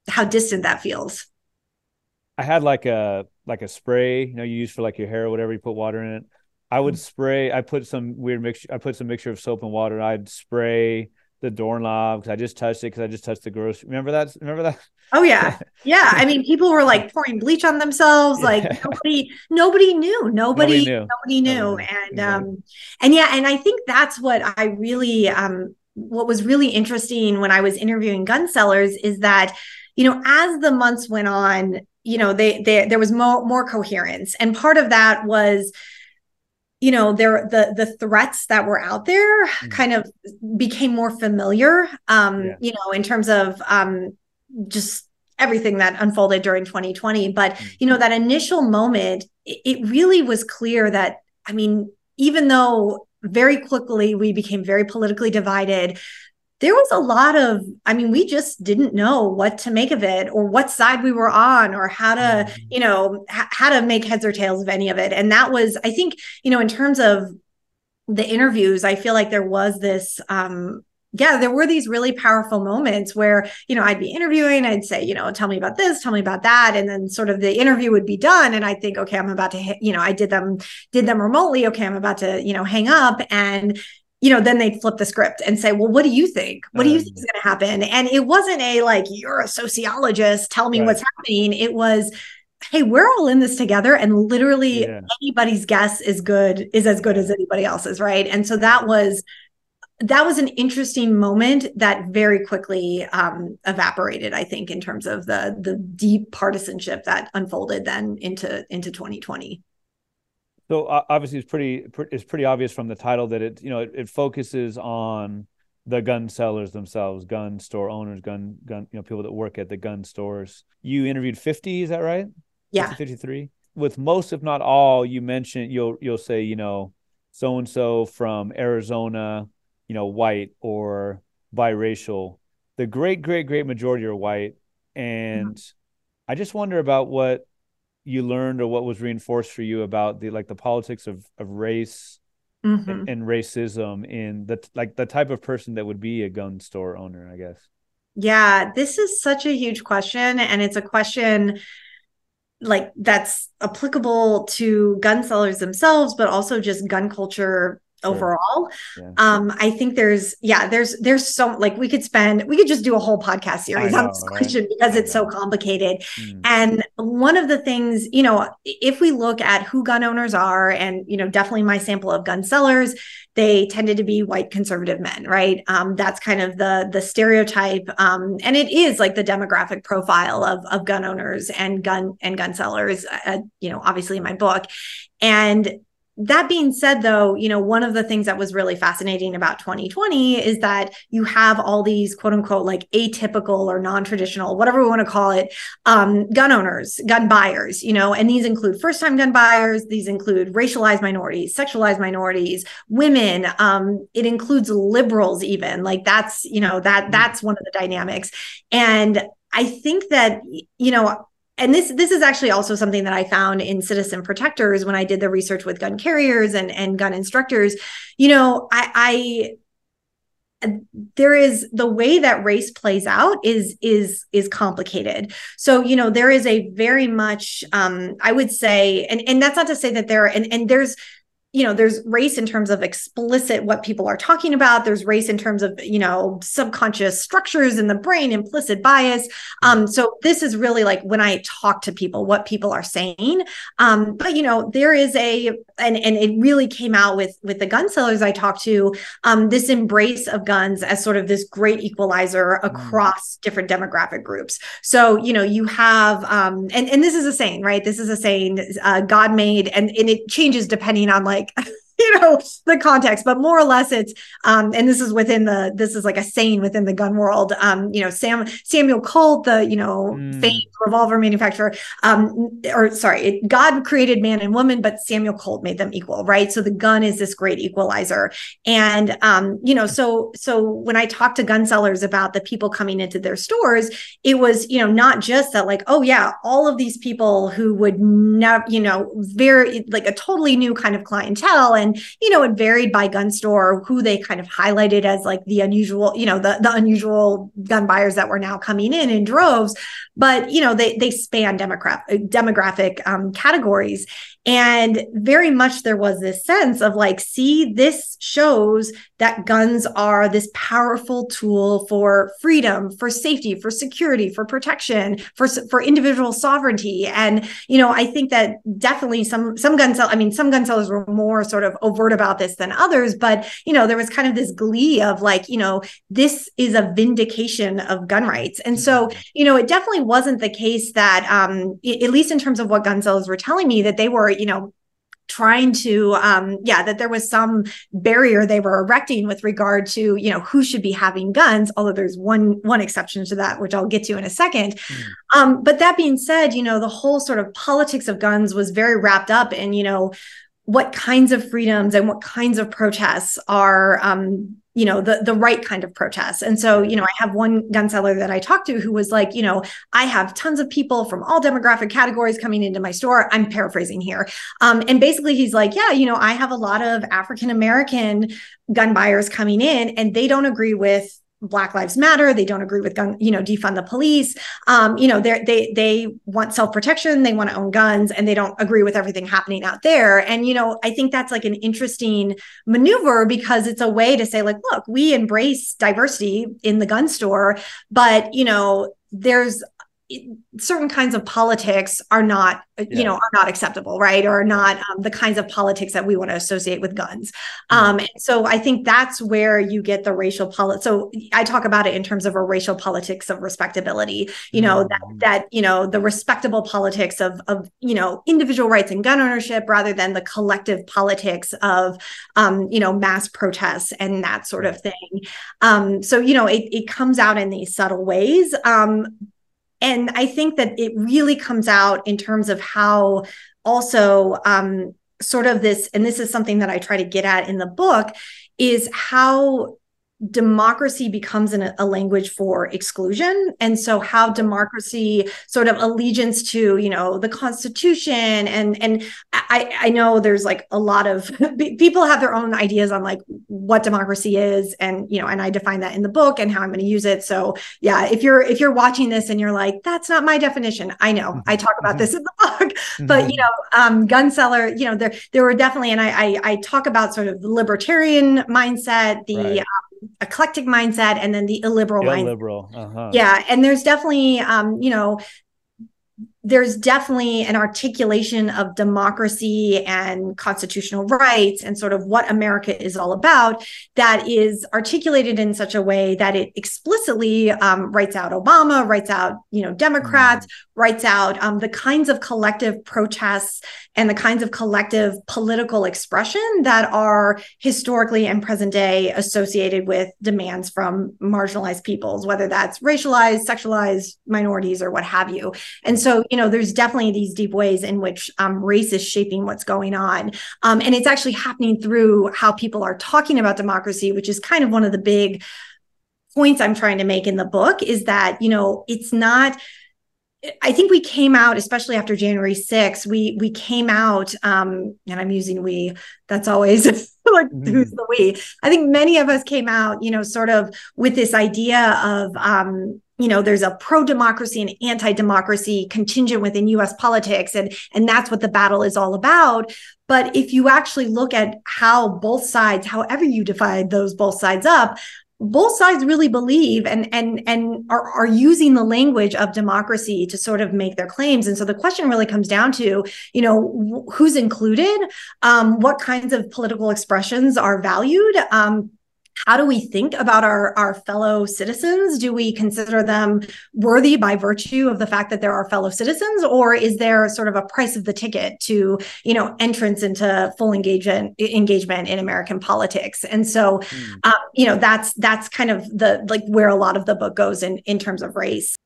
Speaker 2: how distant that feels
Speaker 1: i had like a like a spray you know you use for like your hair or whatever you put water in it I would mm-hmm. spray. I put some weird mixture. I put some mixture of soap and water. I'd spray the doorknob because I just touched it because I just touched the grocery. Remember that? Remember that?
Speaker 2: Oh yeah, yeah. I mean, [laughs] people were like pouring bleach on themselves. Yeah. Like nobody, nobody knew. Nobody, nobody knew. Nobody knew. Nobody. And um, and yeah, and I think that's what I really um, what was really interesting when I was interviewing gun sellers is that you know as the months went on, you know they, they there was more more coherence, and part of that was you know there the the threats that were out there mm-hmm. kind of became more familiar um yeah. you know in terms of um just everything that unfolded during 2020 but mm-hmm. you know that initial moment it, it really was clear that i mean even though very quickly we became very politically divided there was a lot of i mean we just didn't know what to make of it or what side we were on or how to mm-hmm. you know h- how to make heads or tails of any of it. And that was i think you know in terms of the interviews i feel like there was this um yeah there were these really powerful moments where you know i'd be interviewing i'd say you know tell me about this tell me about that. And then sort of the interview would be done and i think okay i'm about to you know i did them did them remotely. Okay i'm about to you know hang up. And you know, then they'd flip the script and say, well, what do you think? What do you think is going to happen? And it wasn't a like, you're a sociologist, tell me right. what's happening. It was, hey, we're all in this together. And literally yeah. anybody's guess is good, is as good as anybody else's. Right. And so that was, that was an interesting moment that very quickly um, evaporated, I think, in terms of the the deep partisanship that unfolded then into into 2020.
Speaker 1: So uh, obviously, it's pretty it's pretty obvious from the title that it you know it, it, focuses on the gun sellers themselves, gun store owners, gun gun you know people that work at the gun stores. You interviewed fifty, is that right?
Speaker 2: Yeah,
Speaker 1: fifty three. With most, if not all, you mentioned you'll you'll say you know so and so from Arizona, you know white or biracial. The great great great majority are white, and mm-hmm. I just wonder about what you learned or what was reinforced for you about the like the politics of of race mm-hmm. and, and, racism in the like the type of person that would be a gun store owner i guess
Speaker 2: yeah this is such a huge question and it's a question like that's applicable to gun sellers themselves but also just gun culture overall. Yeah. um i think there's yeah there's there's so like we could spend we could just do a whole podcast series know, on this question because I it's know. so complicated. Mm. and one of the things you know if we look at who gun owners are and you know definitely my sample of gun sellers they tended to be white conservative men right? Um that's kind of the the stereotype. Um and it is like the demographic profile of of gun owners and gun and gun sellers uh, you know obviously in my book. And that being said though you know one of the things that was really fascinating about 2020 is that you have all these quote unquote like atypical or non-traditional whatever we want to call it um, gun owners gun buyers you know and these include first time gun buyers these include racialized minorities sexualized minorities women um, it includes liberals even like that's you know that mm-hmm. that's one of the dynamics and i think that you know and this this is actually also something that I found in citizen protectors when I did the research with gun carriers and and gun instructors. You know, I, I there is the way that race plays out is is is complicated so you know there is a very much um i would say and and that's not to say that there and and there's you know there's race in terms of explicit what people are talking about. There's race in terms of you know subconscious structures in the brain implicit bias. Um so this is really like when i talk to people what people are saying. Um but you know there is a and and it really came out with with the gun sellers i talked to. Um this embrace of guns as sort of this great equalizer mm. across mm. different demographic groups. So you know you have um and and this is a saying right? This is a saying uh, god made and and it changes depending on like like [laughs] [laughs] you know the context but more or less it's um and this is within the this is like a saying within the gun world um you know sam samuel colt the you know mm. famed revolver manufacturer um or sorry it, god created man and woman but samuel colt made them equal right so the gun is this great equalizer and um you know so so when i talk to gun sellers about the people coming into their stores it was you know not just that like oh yeah all of these people who would never you know very like a totally new kind of clientele and you know it varied by gun store who they kind of highlighted as like the unusual you know the, the unusual gun buyers that were now coming in in droves. But you know they they span demographic demographic um, categories and very much there was this sense of like, see, this shows that guns are this powerful tool for freedom, for safety, for security, for protection, for for individual sovereignty. And you know, I think that definitely some some gun sell, I mean, some gun sellers were more sort of overt about this than others, but you know, there was kind of this glee of like, you know, this is a vindication of gun rights. And so, mm-hmm. you know, it definitely wasn't the case that um, at least in terms of what gun sellers were telling me that they were you know trying to um yeah that there was some barrier they were erecting with regard to you know who should be having guns although there's one one exception to that which i'll get to in a second mm. um but that being said you know the whole sort of politics of guns was very wrapped up in you know what kinds of freedoms and what kinds of protests are um you know the the right kind of protests. And so you know i have one gun seller that i talked to who was like you know i have tons of people from all demographic categories coming into my store. I'm paraphrasing here. Um, and basically he's like yeah you know i have a lot of african american gun buyers coming in and they don't agree with Black Lives Matter. They don't agree with gun, you know, defund the police. Um, you know, they they they want self protection. They want to own guns, and they don't agree with everything happening out there. And you know, I think that's like an interesting maneuver because it's a way to say, like, look, we embrace diversity in the gun store, but you know, there's certain kinds of politics are not yeah. you know are not acceptable right or not um, the kinds of politics that we want to associate with guns mm-hmm. um, and so i think that's where you get the racial politics so i talk about it in terms of a racial politics of respectability you know mm-hmm. that that you know the respectable politics of of you know individual rights and gun ownership rather than the collective politics of um, you know mass protests and that sort of thing um, so you know it, it comes out in these subtle ways um, and i think that it really comes out in terms of how also um, sort of this and this is something that i try to get at in the book is how democracy becomes an, a language for exclusion. And so how democracy sort of allegiance to you know the constitution and and i i know there's like a lot of [laughs] people have their own ideas on like what democracy is and you know and i define that in the book and how i'm going to use it. So yeah if you're if you're watching this and you're like that's not my definition i know. I talk about this in the book. Mm-hmm. but you know um gun seller you know there there were definitely and i i, I talk about sort of the libertarian mindset the right. um, eclectic mindset and then the illiberal,
Speaker 1: illiberal. Uh-huh.
Speaker 2: Yeah, and there's definitely um, you know there's definitely an articulation of democracy and constitutional rights and sort of what America is all about that is articulated in such a way that it explicitly um, writes out Obama, writes out you know Democrats, mm-hmm. writes out um, the kinds of collective protests and the kinds of collective political expression that are historically and present day associated with demands from marginalized peoples, whether that's racialized, sexualized minorities, or what have you. And so, you know, there's definitely these deep ways in which um, race is shaping what's going on. Um, and it's actually happening through how people are talking about democracy, which is kind of one of the big points I'm trying to make in the book is that, you know, it's not I think we came out, especially after January 6th, we we came out, um, and I'm using we, that's always [laughs] like who's the we. I think many of us came out, you know, sort of with this idea of um, you know, there's a pro-democracy and anti-democracy contingent within US politics, and and that's what the battle is all about. But if you actually look at how both sides, however you divide those both sides up, both sides really believe and and and are, are using the language of democracy to sort of make their claims. And so the question really comes down to you know who's included? Um, what kinds of political expressions are valued? Um, how do we think about our, our fellow citizens? Do we consider them worthy by virtue of the fact that they're our fellow citizens, or is there sort of a price of the ticket to, you know, entrance into full engagement engagement in American politics? And so, mm. uh, you know, that's that's kind of the like where a lot of the book goes in in terms of race.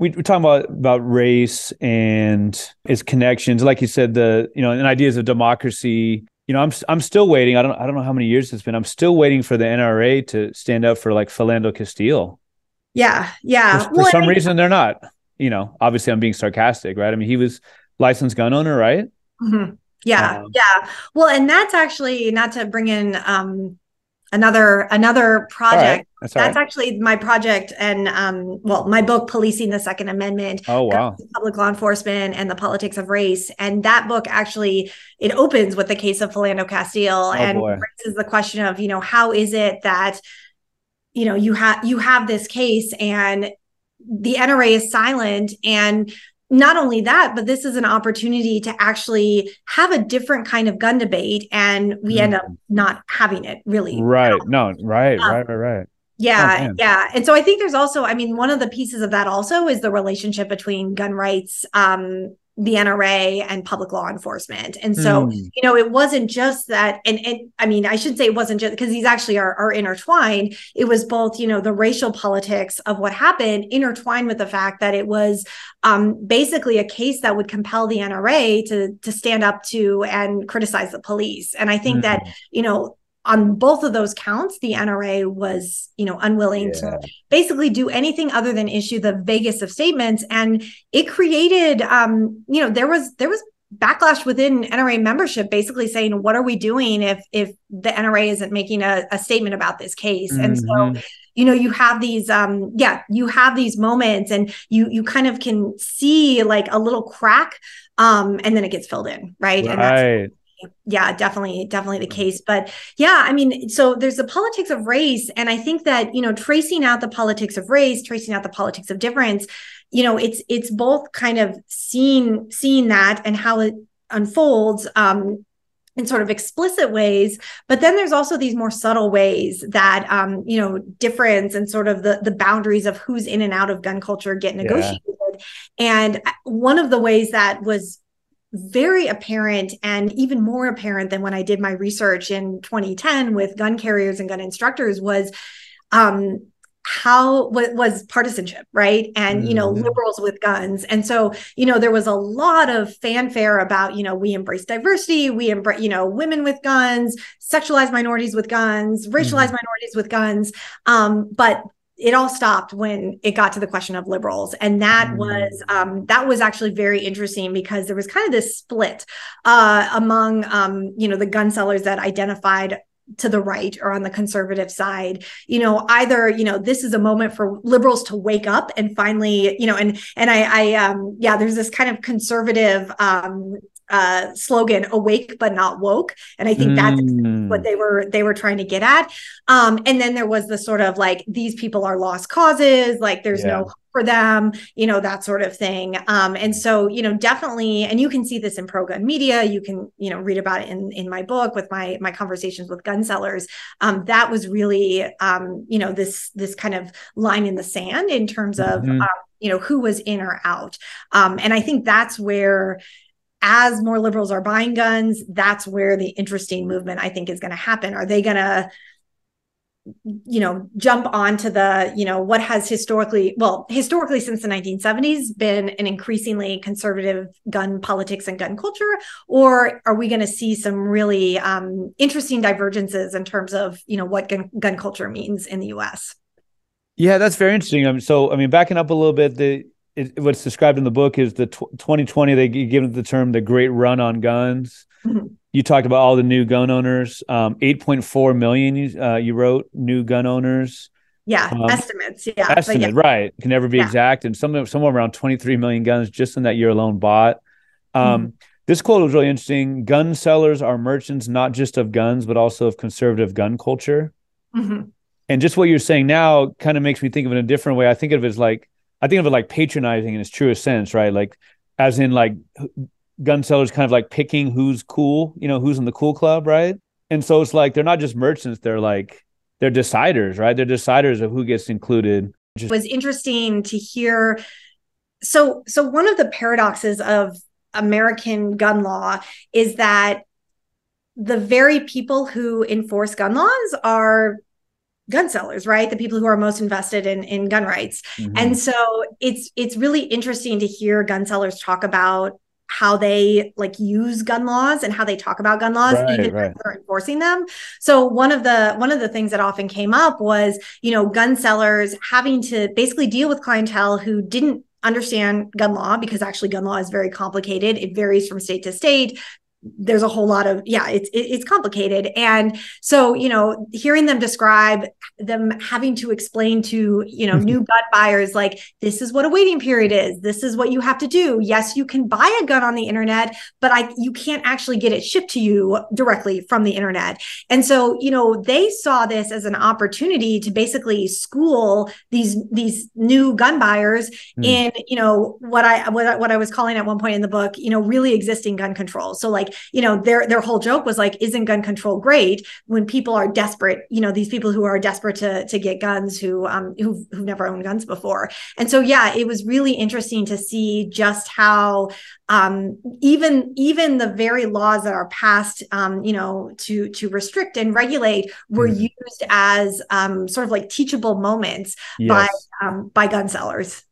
Speaker 1: We, we're talking about about race and its connections. Like you said the you know and ideas of democracy you know i'm i'm still waiting. I don't i don't know how many years it's been. I'm still waiting for the nra to stand up for like philando castile
Speaker 2: yeah yeah.
Speaker 1: For, for well, some I mean, reason they're not you know obviously i'm being sarcastic right? I mean he was licensed gun owner right?
Speaker 2: Mm-hmm. yeah um, yeah. Well and that's actually not to bring in um another another project that's, that's right. actually my project and um well my book policing the second amendment
Speaker 1: oh wow
Speaker 2: public law enforcement and the politics of race and that book actually it opens with the case of philando castile oh, and boy. raises the question of you know how is it that you know you have you have this case and the NRA is silent and not only that, but this is an opportunity to actually have a different kind of gun debate, and we mm. end up mm. not having it really.
Speaker 1: Right. No. Right. Um, right. Right. Right.
Speaker 2: Yeah, oh, yeah. And so I think there's also, I mean, one of the pieces of that also is the relationship between gun rights um, the NRA and public law enforcement. And so, mm. you know, it wasn't just that, and, and I mean, I should say it wasn't just because these actually are, are intertwined. It was both, you know, the racial politics of what happened intertwined with the fact that it was um, basically a case that would compel the NRA to to stand up to and criticize the police. And I think mm. that, you know, on both of those counts, the NRA was, you know, unwilling yeah. to basically do anything other than issue the vaguest of statements, and it created, um, you know, there was there was backlash within NRA membership, basically saying, "What are we doing if if the NRA isn't making a, a statement about this case?" Mm-hmm. And so, mm-hmm. you know, you have these, um, yeah, you have these moments, and you you kind of can see like a little crack, um, and then it gets filled in, right?
Speaker 1: right.
Speaker 2: And that's yeah definitely definitely the case but yeah i mean so there's the politics of race and i think that you know tracing out the politics of race tracing out the politics of difference you know it's it's both kind of seeing seeing that and how it unfolds um in sort of explicit ways but then there's also these more subtle ways that um you know difference and sort of the the boundaries of who's in and out of gun culture get negotiated yeah. and one of the ways that was very apparent and even more apparent than when I did my research in 2010 with gun carriers and gun instructors was um, how what was partisanship right and you know mm-hmm. liberals with guns and so you know there was a lot of fanfare about you know we embrace diversity we embrace you know women with guns sexualized minorities with guns racialized mm-hmm. minorities with guns um, but it all stopped when it got to the question of liberals and that mm. was um, that was actually very interesting because there was kind of this split uh, among um, you know the gun sellers that identified to the right or on the conservative side you know either you know this is a moment for liberals to wake up and finally you know and and i i um yeah there's this kind of conservative um uh, slogan awake but not woke and i think that's mm. what they were they were trying to get at um and then there was the sort of like these people are lost causes like there's yeah. no for them, you know, that sort of thing. Um, and so, you know, definitely, and you can see this in pro gun media. You can, you know, read about it in in my book with my my conversations with gun sellers. Um, that was really, um, you know, this this kind of line in the sand in terms of, mm-hmm. um, you know, who was in or out. Um, and I think that's where as more liberals are buying guns, that's where the interesting movement I think is going to happen. Are they going to you know jump onto the you know what has historically well historically since the 1970s been an increasingly conservative gun politics and gun culture? Or are we going to see some really um, interesting divergences in terms of you know what gun, gun culture means in the us
Speaker 1: yeah that's very interesting. Mean, so i mean backing up a little bit the it, what's described in the book is the tw- 2020 they give it the term the great run on guns mm-hmm you talked about all the new gun owners. Um, 8.4 million. You, uh, you wrote new gun owners.
Speaker 2: Yeah, um, estimates. Yeah,
Speaker 1: estimate. Yeah. Right, can never be yeah. exact. And some somewhere around 23 million guns just in that year alone bought. Um, mm-hmm. This quote was really interesting. Gun sellers are merchants not just of guns, but also of conservative gun culture. Mm-hmm. And just what you're saying now kind of makes me think of it in a different way. I think of it as like I think of it like patronizing in its truest sense, right? Like as in like gun sellers kind of like picking who's cool, you know, who's in the cool club, right? And so it's like they're not just merchants, they're like they're deciders, right? They're deciders of who gets included.
Speaker 2: Just- it was interesting to hear so so one of the paradoxes of American gun law is that the very people who enforce gun laws are gun sellers right? The people who are most invested in in gun rights. Mm-hmm. and so it's it's really interesting to hear gun sellers talk about how they like use gun laws and how they talk about gun laws right, even right. they're enforcing them. So one of the one of the things that often came up was you know gun sellers having to basically deal with clientele who didn't understand gun law because actually gun law is very complicated. It varies from state to state there's a whole lot of yeah it's it's complicated. And so you know hearing them describe them having to explain to you know new gun buyers like this is what a waiting period is. This is what you have to do. Yes you can buy a gun on the internet but i you can't actually get it shipped to you directly from the internet. And so you know they saw this as an opportunity to basically school these these new gun buyers mm. in you know what i what, what i was calling at one point in the book you know really existing gun control. So like you know their their whole joke was like isn't gun control great when people are desperate you know these people who are desperate to to get guns who um who've, who've never owned guns before and so yeah it was really interesting to see just how um, even even the very laws that are passed, um, you know, to to restrict and regulate were mm. used as um, sort of like teachable moments yes. by um, by gun sellers.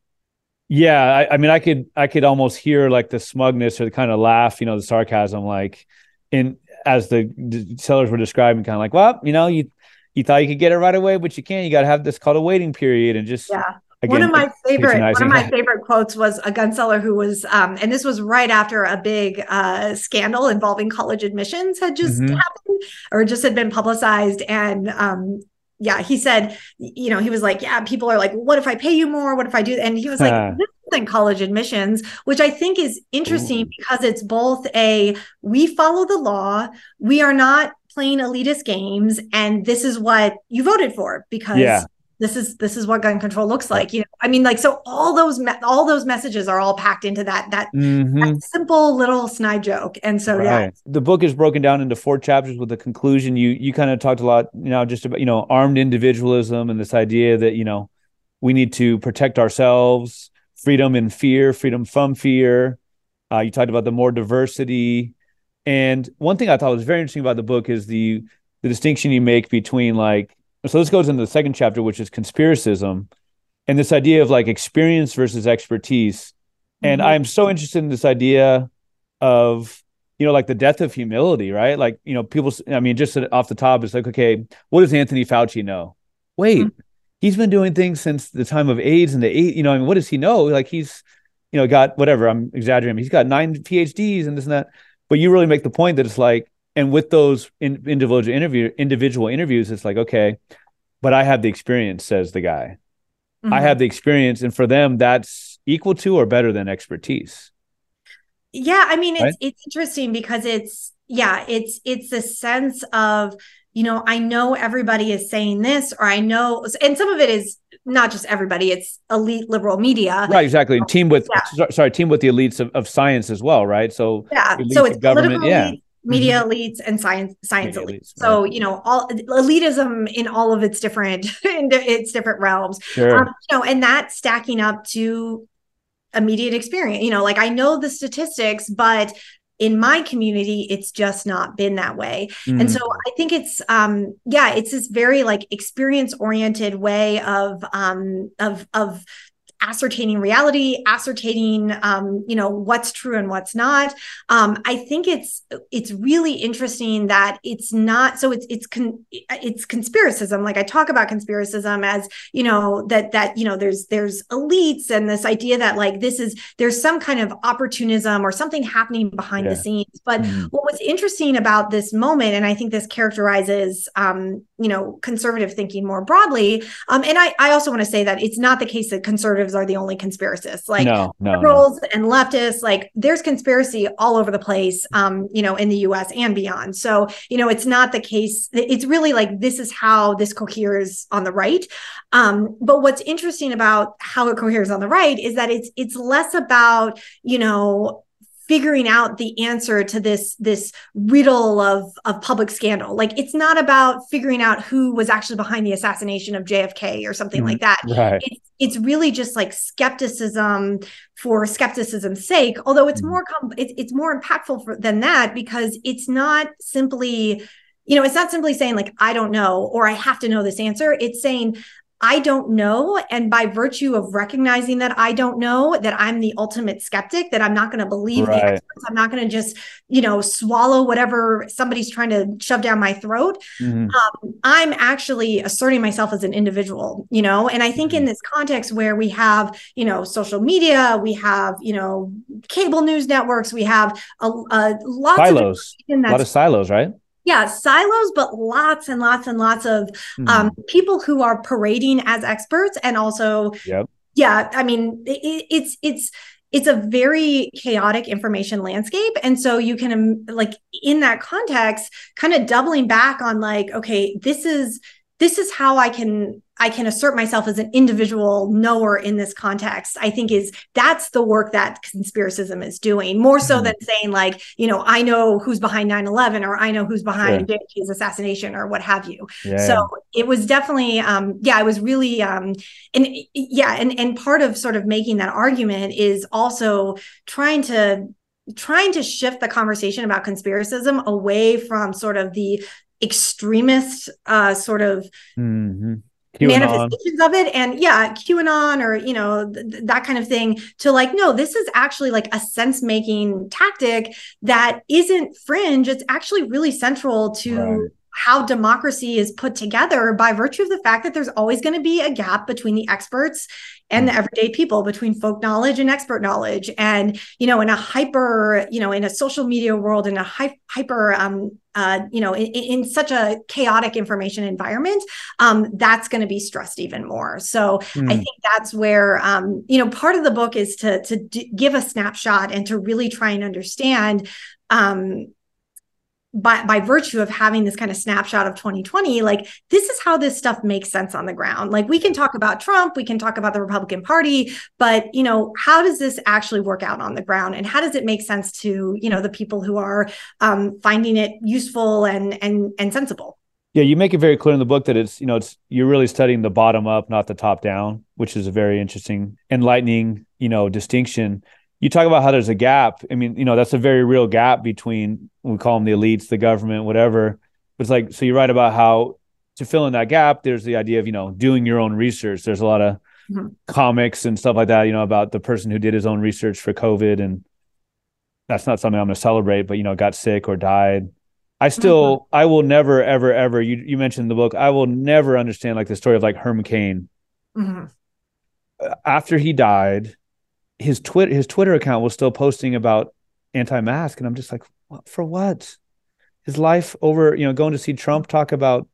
Speaker 1: Yeah, I, I, mean, I could I could almost hear like the smugness or the kind of laugh, you know, the sarcasm, like in as the, the sellers were describing, kind of like, well, you know, you you thought you could get it right away, but you can't. You got to have this called a waiting period, and just
Speaker 2: yeah. Again, one of my favorite one of my favorite quotes was a gun seller who was um, and this was right after a big uh, scandal involving college admissions had just mm-hmm. happened or just had been publicized and um, yeah, he said, you know, he was like, yeah, people are like, what if I pay you more? What if I do? And he was like, this isn't college admissions, which I think is interesting Ooh. because it's both a we follow the law, we are not playing elitist games, and this is what you voted for because yeah this is this is what gun control looks like you know i mean like so all those me- all those messages are all packed into that that, mm-hmm. that simple little snide joke. And so right. yeah
Speaker 1: the book is broken down into four chapters with the conclusion. You you kind of talked a lot you know just about you know armed individualism and this idea that you know we need to protect ourselves freedom in fear freedom from fear. Uh, you talked about the more diversity. And one thing i thought was very interesting about the book is the the distinction you make between like so this goes into the second chapter, which is conspiracism, and this idea of like experience versus expertise. And mm-hmm. I'm so interested in this idea of you know like the death of humility, right? Like you know people. I mean, just off the top, it's like okay, what does Anthony Fauci know? Wait, mm-hmm. he's been doing things since the time of AIDS and the eight. You know, I mean, what does he know? Like he's you know got whatever. I'm exaggerating. He's got nine PhDs and this and that. But you really make the point that it's like and with those in, individual interview individual interviews, it's like okay, but I have the experience, says the guy. Mm-hmm. I have the experience, and for them, that's equal to or better than expertise.
Speaker 2: Yeah, I mean, it's right? it's interesting because it's yeah, it's it's the sense of you know, I know everybody is saying this, or I know, and some of it is not just everybody; it's elite liberal media,
Speaker 1: right? Exactly, and team with yeah. sorry, team with the elites of, of science as well, right? So
Speaker 2: yeah, so it's government, yeah. Elites, media mm-hmm. elites and science science media elites. elites so right. you know all elitism in all of its different [laughs] in its different realms sure. Um, you know and that stacking up to immediate experience you know like i know the statistics but in my community it's just not been that way mm. and so mm. i think it's um yeah it's this very like experience oriented way of um of of ascertaining reality ascertaining um, you know what's true and what's not um, i think it's it's really interesting that it's not so it's it's con, it's conspiracism like i talk about conspiracism as you know that that you know there's there's elites and this idea that like this is there's some kind of opportunism or something happening behind yeah. the scenes but mm-hmm. what was interesting about this moment and i think this characterizes um, you know conservative thinking more broadly um, and i i also want to say that it's not the case that conservative conservatives are the only conspiracists. Like no, no, liberals no. and leftists, like there's conspiracy all over the place, um, you know, in the US and beyond. So, you know, it's not the case. It's really like this is how this coheres on the right. Um, but what's interesting about how it coheres on the right is that it's it's less about, you know, figuring out the answer to this this riddle of of public scandal like it's not about figuring out who was actually behind the assassination of JFK or something like that right. it's, it's really just like skepticism for skepticism's sake although it's mm-hmm. more com- it's, it's more impactful for, than that because it's not simply you know it's not simply saying like i don't know or i have to know this answer it's saying I don't know. And by virtue of recognizing that I don't know, that I'm the ultimate skeptic, that I'm not going to believe right. the experts, I'm not going to just, you know, swallow whatever somebody's trying to shove down my throat. Mm-hmm. Um, I'm actually asserting myself as an individual, you know, and I think mm-hmm. in this context where we have, you know, social media, we have, you know, cable news networks, we have a, a
Speaker 1: silos, a lot of silos, right?
Speaker 2: Yeah silos but lots and lots and lots of mm-hmm. um, people who are parading as experts and also yep. yeah i mean it, it's it's it's a very chaotic information landscape and so you can um, like in that context kind of doubling back on like okay this is this is how i can I can assert myself as an individual knower in this context, I think is that's the work that conspiracism is doing more so mm-hmm. than saying like, you know, I know who's behind 9-11 or I know who's behind sure. JFK's assassination or what have you. Yeah. So it was definitely, um, yeah, it was really, um, and yeah. And, and part of sort of making that argument is also trying to trying to shift the conversation about conspiracism away from sort of the extremist uh, sort of mm-hmm. QAnon. manifestations of it and yeah qanon or you know th- that kind of thing to like no this is actually like a sense making tactic that isn't fringe it's actually really central to right how democracy is put together by virtue of the fact that there's always going to be a gap between the experts and the mm. everyday people between folk knowledge and expert knowledge and you know in a hyper you know in a social media world in a hy- hyper um uh, you know in, in, such a chaotic information environment um, that's going to be stressed even more so mm. i think that's where um, you know part of the book is to to d- give a snapshot and to really try and understand um, by by virtue of having this kind of snapshot of 2020 like this is how this stuff makes sense on the ground. Like we can talk about trump we can talk about the republican party but you know how does this actually work out on the ground? And how does it make sense to you know the people who are um, finding it useful and and and sensible?
Speaker 1: Yeah you make it very clear in the book that it's you know it's you're really studying the bottom up not the top down which is a very interesting enlightening you know distinction you talk about how there's a gap. I mean, you know, that's a very real gap between we call them the elites, the government, whatever. But it's like so you write about how to fill in that gap, there's the idea of, you know, doing your own research. There's a lot of mm-hmm. comics and stuff like that, you know, about the person who did his own research for COVID. And that's not something I'm gonna celebrate, but you know, got sick or died. I still mm-hmm. I will never, ever, ever you you mentioned the book, I will never understand like the story of like Herman Cain. Mm-hmm. After he died, his Twitter his Twitter account was still posting about anti-mask, and I'm just like, what, for what? his life over you know going to see Trump talk about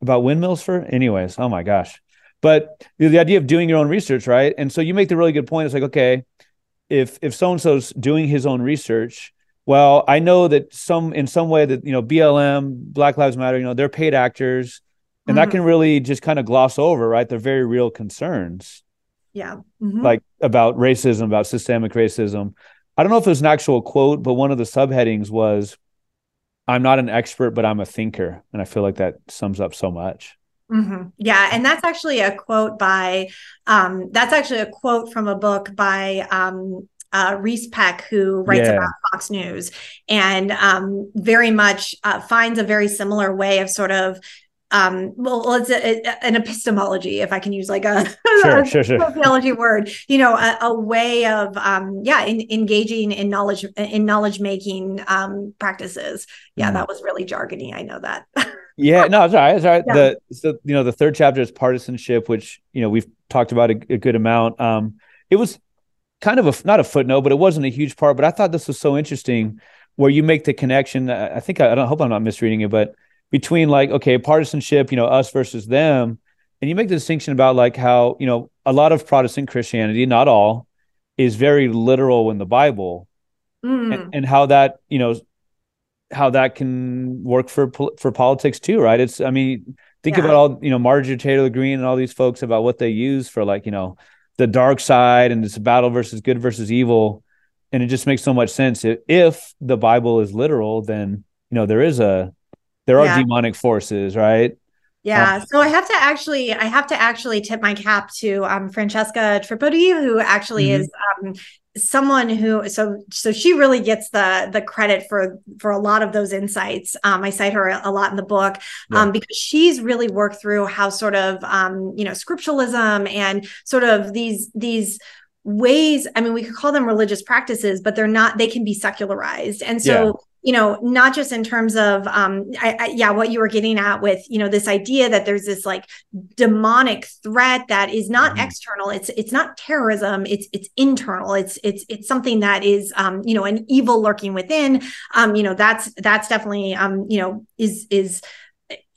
Speaker 1: about windmills for anyways oh my gosh but the idea of doing your own research right and so you make the really good point it's like okay if if so and so's doing his own research well i know that some in some way that you know blm black lives matter you know they're paid actors and mm-hmm. that can really just kind of gloss over right they're very real concerns
Speaker 2: yeah
Speaker 1: mm-hmm. like about racism about systemic racism i don't know if it was an actual quote but one of the subheadings was i'm not an expert but i'm a thinker and i feel like that sums up so much
Speaker 2: Mm-hmm. Yeah, and that's actually a quote by um, that's actually a quote from a book by um, uh, Reece Peck, who writes yeah. about Fox News, and um, very much uh, finds a very similar way of sort of um well it's a, a, an epistemology if i can use like a, [laughs]
Speaker 1: sure, a sure, sure.
Speaker 2: sociology word you know a, a way of um yeah in, engaging in knowledge in knowledge making um practices yeah mm. that was really jargony i know that [laughs]
Speaker 1: yeah no it's all right it's all right yeah. the so you know the third chapter is partisanship which you know we've talked about a, a good amount um it was kind of a not a footnote but it wasn't a huge part but i thought this was so interesting where you make the connection i think i, I don't hope i'm not misreading it but between like okay partisanship you know us versus them. And you make the distinction about like how you know a lot of protestant christianity not all is very literal in the bible. Mm. and, and, how that you know how that can work for for politics too right? It's i mean think yeah. about all you know Marjorie Taylor Greene and all these folks about what they use for like you know the dark side and it's battle versus good versus evil. And it just makes so much sense. If the bible is literal then you know there is a there are yeah. demonic forces, right?
Speaker 2: Yeah. Um, so I have to actually, I have to actually tip my cap to um, Francesca Tripodi, who actually mm-hmm. is um, someone who so so she really gets the the credit for for a lot of those insights um i cite her a lot in the book yeah. um because she's really worked through how sort of um you know scripturalism and sort of these these ways i mean we could call them religious practices but they're not they can be secularized and so you know not just in terms of um I, I, yeah what you were getting at with you know this idea that there's this like demonic threat that is not mm-hmm. external. It's it's not terrorism. It's it's internal. It's it's it's something that is um you know an evil lurking within. Um you know that's that's definitely um you know is is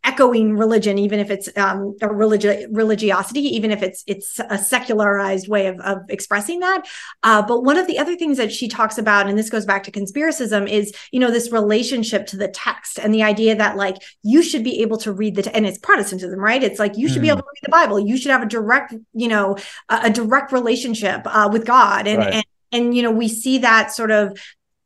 Speaker 2: echoing religion even if it's um, a religi- religiosity even if it's it's a secularized way of, of expressing that uh, but one of the other things that she talks about and this goes back to conspiracism is you know this relationship to the text and the idea that like you should be able to read the te- and it's protestantism right it's like you should mm. be able to read the bible you should have a direct you know a, a direct relationship uh, with god and, right. and and you know we see that sort of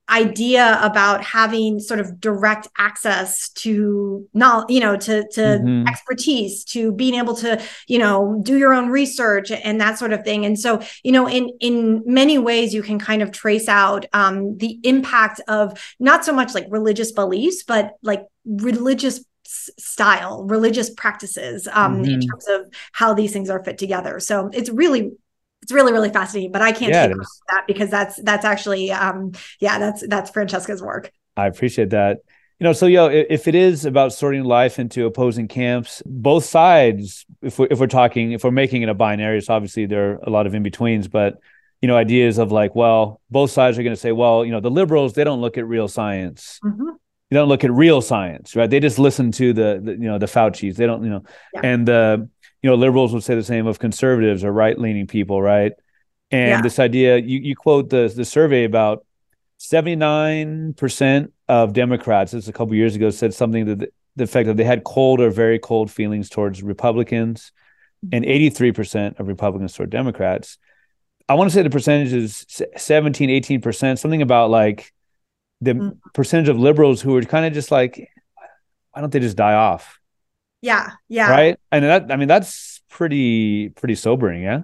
Speaker 2: idea about having sort of direct access to not you know to to mm-hmm. expertise to being able to you know do your own research and that sort of thing and so you know in in many ways you can kind of trace out um, the impact of not so much like religious beliefs but like religious style religious practices um, mm-hmm. in terms of how these things are fit together so it's really it's really really fascinating but i can't yeah, take that because that's that's actually um yeah that's that's francesca's work.
Speaker 1: I appreciate that. You know so yo if it is about sorting life into opposing camps both sides if we're, if we're talking if we're making it a binary so obviously there are a lot of in-betweens but you know ideas of like well both sides are going to say well you know the liberals they don't look at real science. Mm-hmm. they don't look at real science right? They just listen to the, the you know the fauci's. They don't you know yeah. and uh you know, liberals would say the same of conservatives or right leaning people, right? And yeah. this idea, you, you quote the the survey about 79% of Democrats, this a couple years ago, said something that the, the fact that they had cold or very cold feelings towards Republicans, and 83% mm-hmm. of Republicans toward Democrats. I want to say the percentage is 17, 18%, something about like the mm-hmm. percentage of liberals who are kind of just like, why don't they just die off?
Speaker 2: Yeah. Yeah.
Speaker 1: Right. And that, I mean, that's pretty, pretty sobering. Yeah.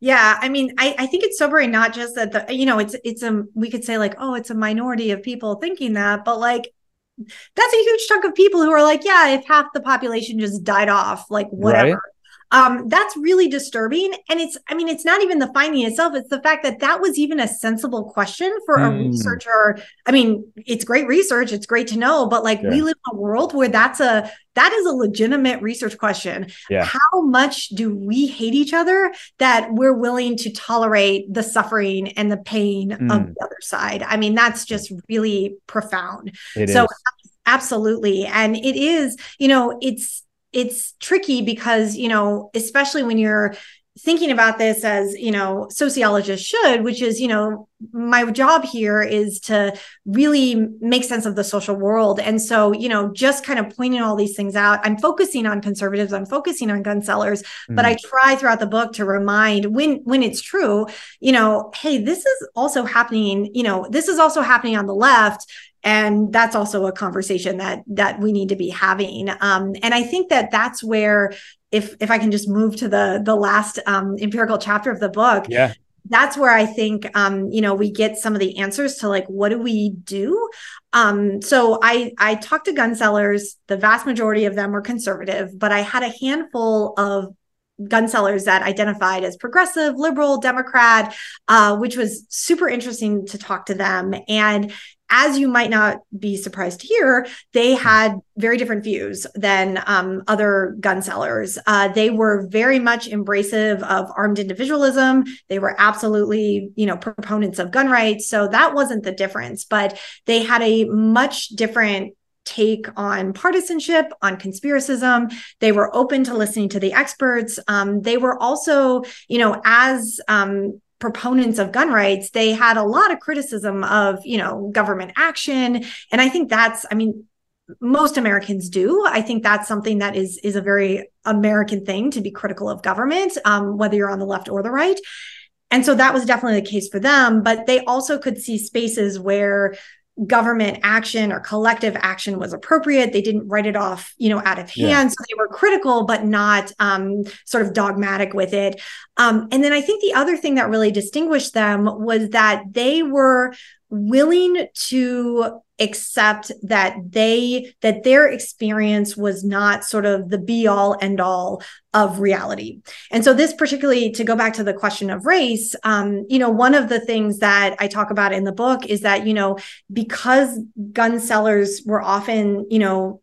Speaker 2: Yeah, I mean, I, I think it's sobering not just that the you know it's it's a we could say like oh it's a minority of people thinking that, but like that's a huge chunk of people who are like yeah if half the population just died off like whatever right um, that's really disturbing. And it's, I mean, it's not even the finding itself, it's the fact that that was even a sensible question for mm. a hmm. researcher. I mean, it's great research, it's great to know, but like yeah. we live in a world where that's a, that is a legitimate research question. Yeah. How much do we hate each other that we're willing to tolerate the suffering and the pain mm. of hmm. the other side? I mean, that's just really profound. It so is. absolutely. And it is, you know, it's it's tricky because, you know, especially when you're thinking about this as you know sociologists should which is you know my job here is to really make sense of the social world and so you know just kind of pointing all these things out i'm focusing on conservatives i'm focusing on gun sellers mm. but i mm. try throughout the book to remind when when it's true you know hey this is also happening you know this is also happening on the left and that's also a conversation that that we need to be having. Um, and i think that that's where if if i can just move to the the last um, empirical chapter of the book
Speaker 1: yeah.
Speaker 2: that's where i think um, you know we get some of the answers to like what do we do? Um, so i i talked to gun sellers. The vast majority of them were conservative but i had a handful of gun sellers that identified as progressive, liberal, Democrat, uh, which was super interesting to talk to them. And as you might not be surprised to hear, they hmm. had very different views than um, other gun sellers. Uh, they were very much embracive of armed individualism. They were absolutely, you know, proponents of gun rights. So that wasn't the difference, but they had a much different take on partisanship, on conspiracism. They were open to listening to the experts. Um, they were also, you know, as um, proponents of gun rights they had a lot of criticism of you know government action. And i think that's i mean most americans do. I think that's something that is is a very american thing to be critical of government um, whether you're on the left or the right. And so that was definitely the case for them. But they also could see spaces where government action or collective action was appropriate. They didn't write it off, you know, out of hand. Yeah. So they were critical, but not um, sort of dogmatic with it. Um, and then I think the other thing that really distinguished them was that they were willing to accept that they that their experience was not sort of the be all end all of reality. And so this particularly to go back to the question of race um, you know one of the things that i talk about in the book is that you know because gun sellers were often you know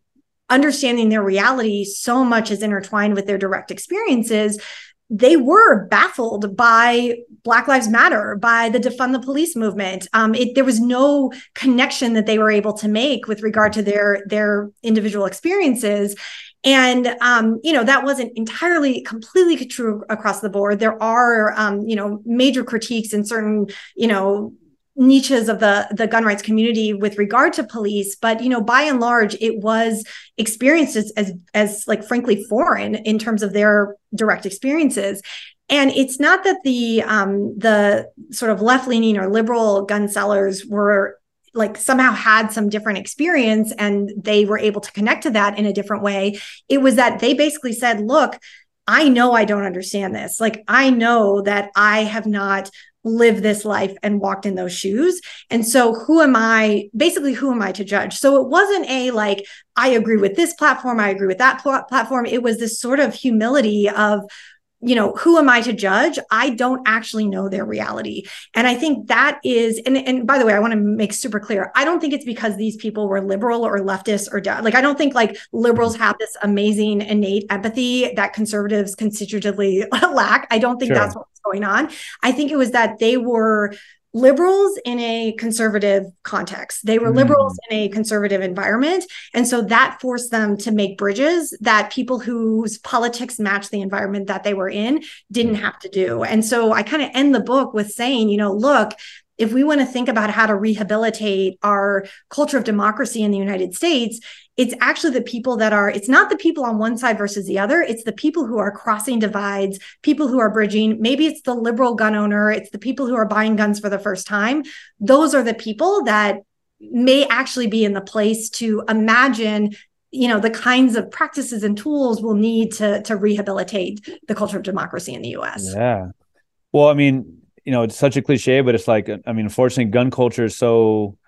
Speaker 2: understanding their reality so much is intertwined with their direct experiences they were baffled by Black Lives Matter, by the defund the police movement. Um, it, there was no connection that they were able to make with regard to their their individual experiences. And um, you know that wasn't entirely completely true across the board. There are um, you know major critiques in certain you know niches of the the gun rights community with regard to police but you know by and large it was experienced as, as as like frankly foreign in terms of their direct experiences and it's not that the um the sort of left leaning or liberal gun sellers were like somehow had some different experience and they were able to connect to that in a different way it was that they basically said look I know I don't understand this. Like, I know that I have not lived this life and walked in those shoes. And so, who am I? Basically, who am I to judge? So, it wasn't a like, I agree with this platform, I agree with that pl- platform. It was this sort of humility of, you know who am i to judge i don't actually know their reality and i think that is and and by the way i want to make super clear i don't think it's because these people were liberal or leftist or like i don't think like liberals mm-hmm. have this amazing innate empathy that conservatives constitutively [laughs] lack i don't think sure. that's what's going on i think it was that they were liberals in a conservative context. They were mm. liberals in a conservative environment. And so that forced them to make bridges that people whose politics matched the environment that they were in didn't have to do. And so I kind of end the book with saying, you know, look, if we want to think about how to rehabilitate our culture of democracy in the United States, it's actually the people that are it's not the people on one side versus the other it's the people who are crossing divides people who are bridging maybe it's the liberal gun owner it's the people who are buying guns for the first time. Those are the people that may actually be in the place to imagine you know the kinds of practices and tools we'll need to to rehabilitate the culture of democracy in the US
Speaker 1: yeah. Well i mean you know it's such a cliche but it's like i mean unfortunately gun culture is so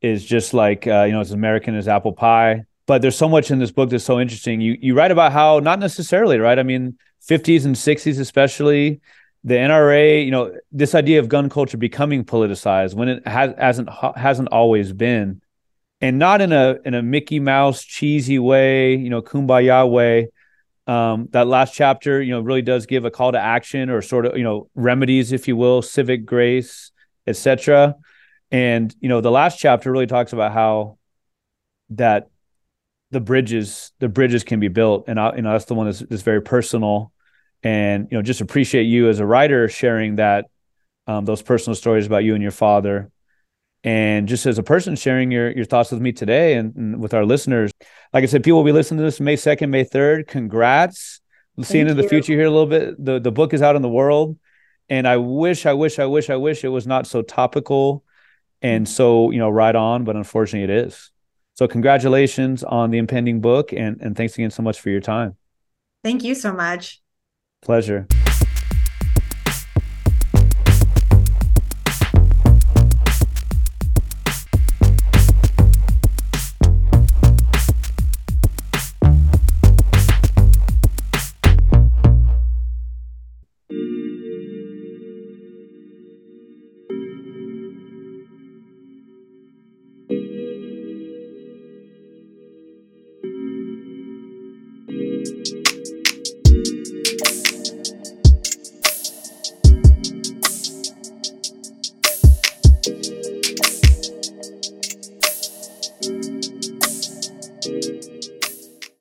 Speaker 1: is just like uh, you know as american as apple pie but there's so much in this book that's so interesting. You you write about how not necessarily, right? I mean, 50s and 60s especially, the NRA, you know, this idea of gun culture becoming politicized when it has hasn't hasn't always been, and not in a in a Mickey Mouse cheesy way, you know, kumbaya way. Um, that last chapter, you know, really does give a call to action or sort of, you know, remedies, if you will, civic grace, etc. And you know, the last chapter really talks about how that the bridges the bridges can be built. And I, you know that's the one that's, that's very personal. And you know just appreciate you as a writer sharing that um, those personal stories about you and your father and just as a person sharing your your thoughts with me today and, and with our listeners like i said people will be listening to this may 2nd may 3rd congrats seeing in the future here a little bit the, the book is out in the world and i wish i wish i wish i wish it was not so topical and so you know right on but unfortunately it is so congratulations on the impending book and, and thanks again so much for your time.
Speaker 2: Thank you so much.
Speaker 1: Pleasure.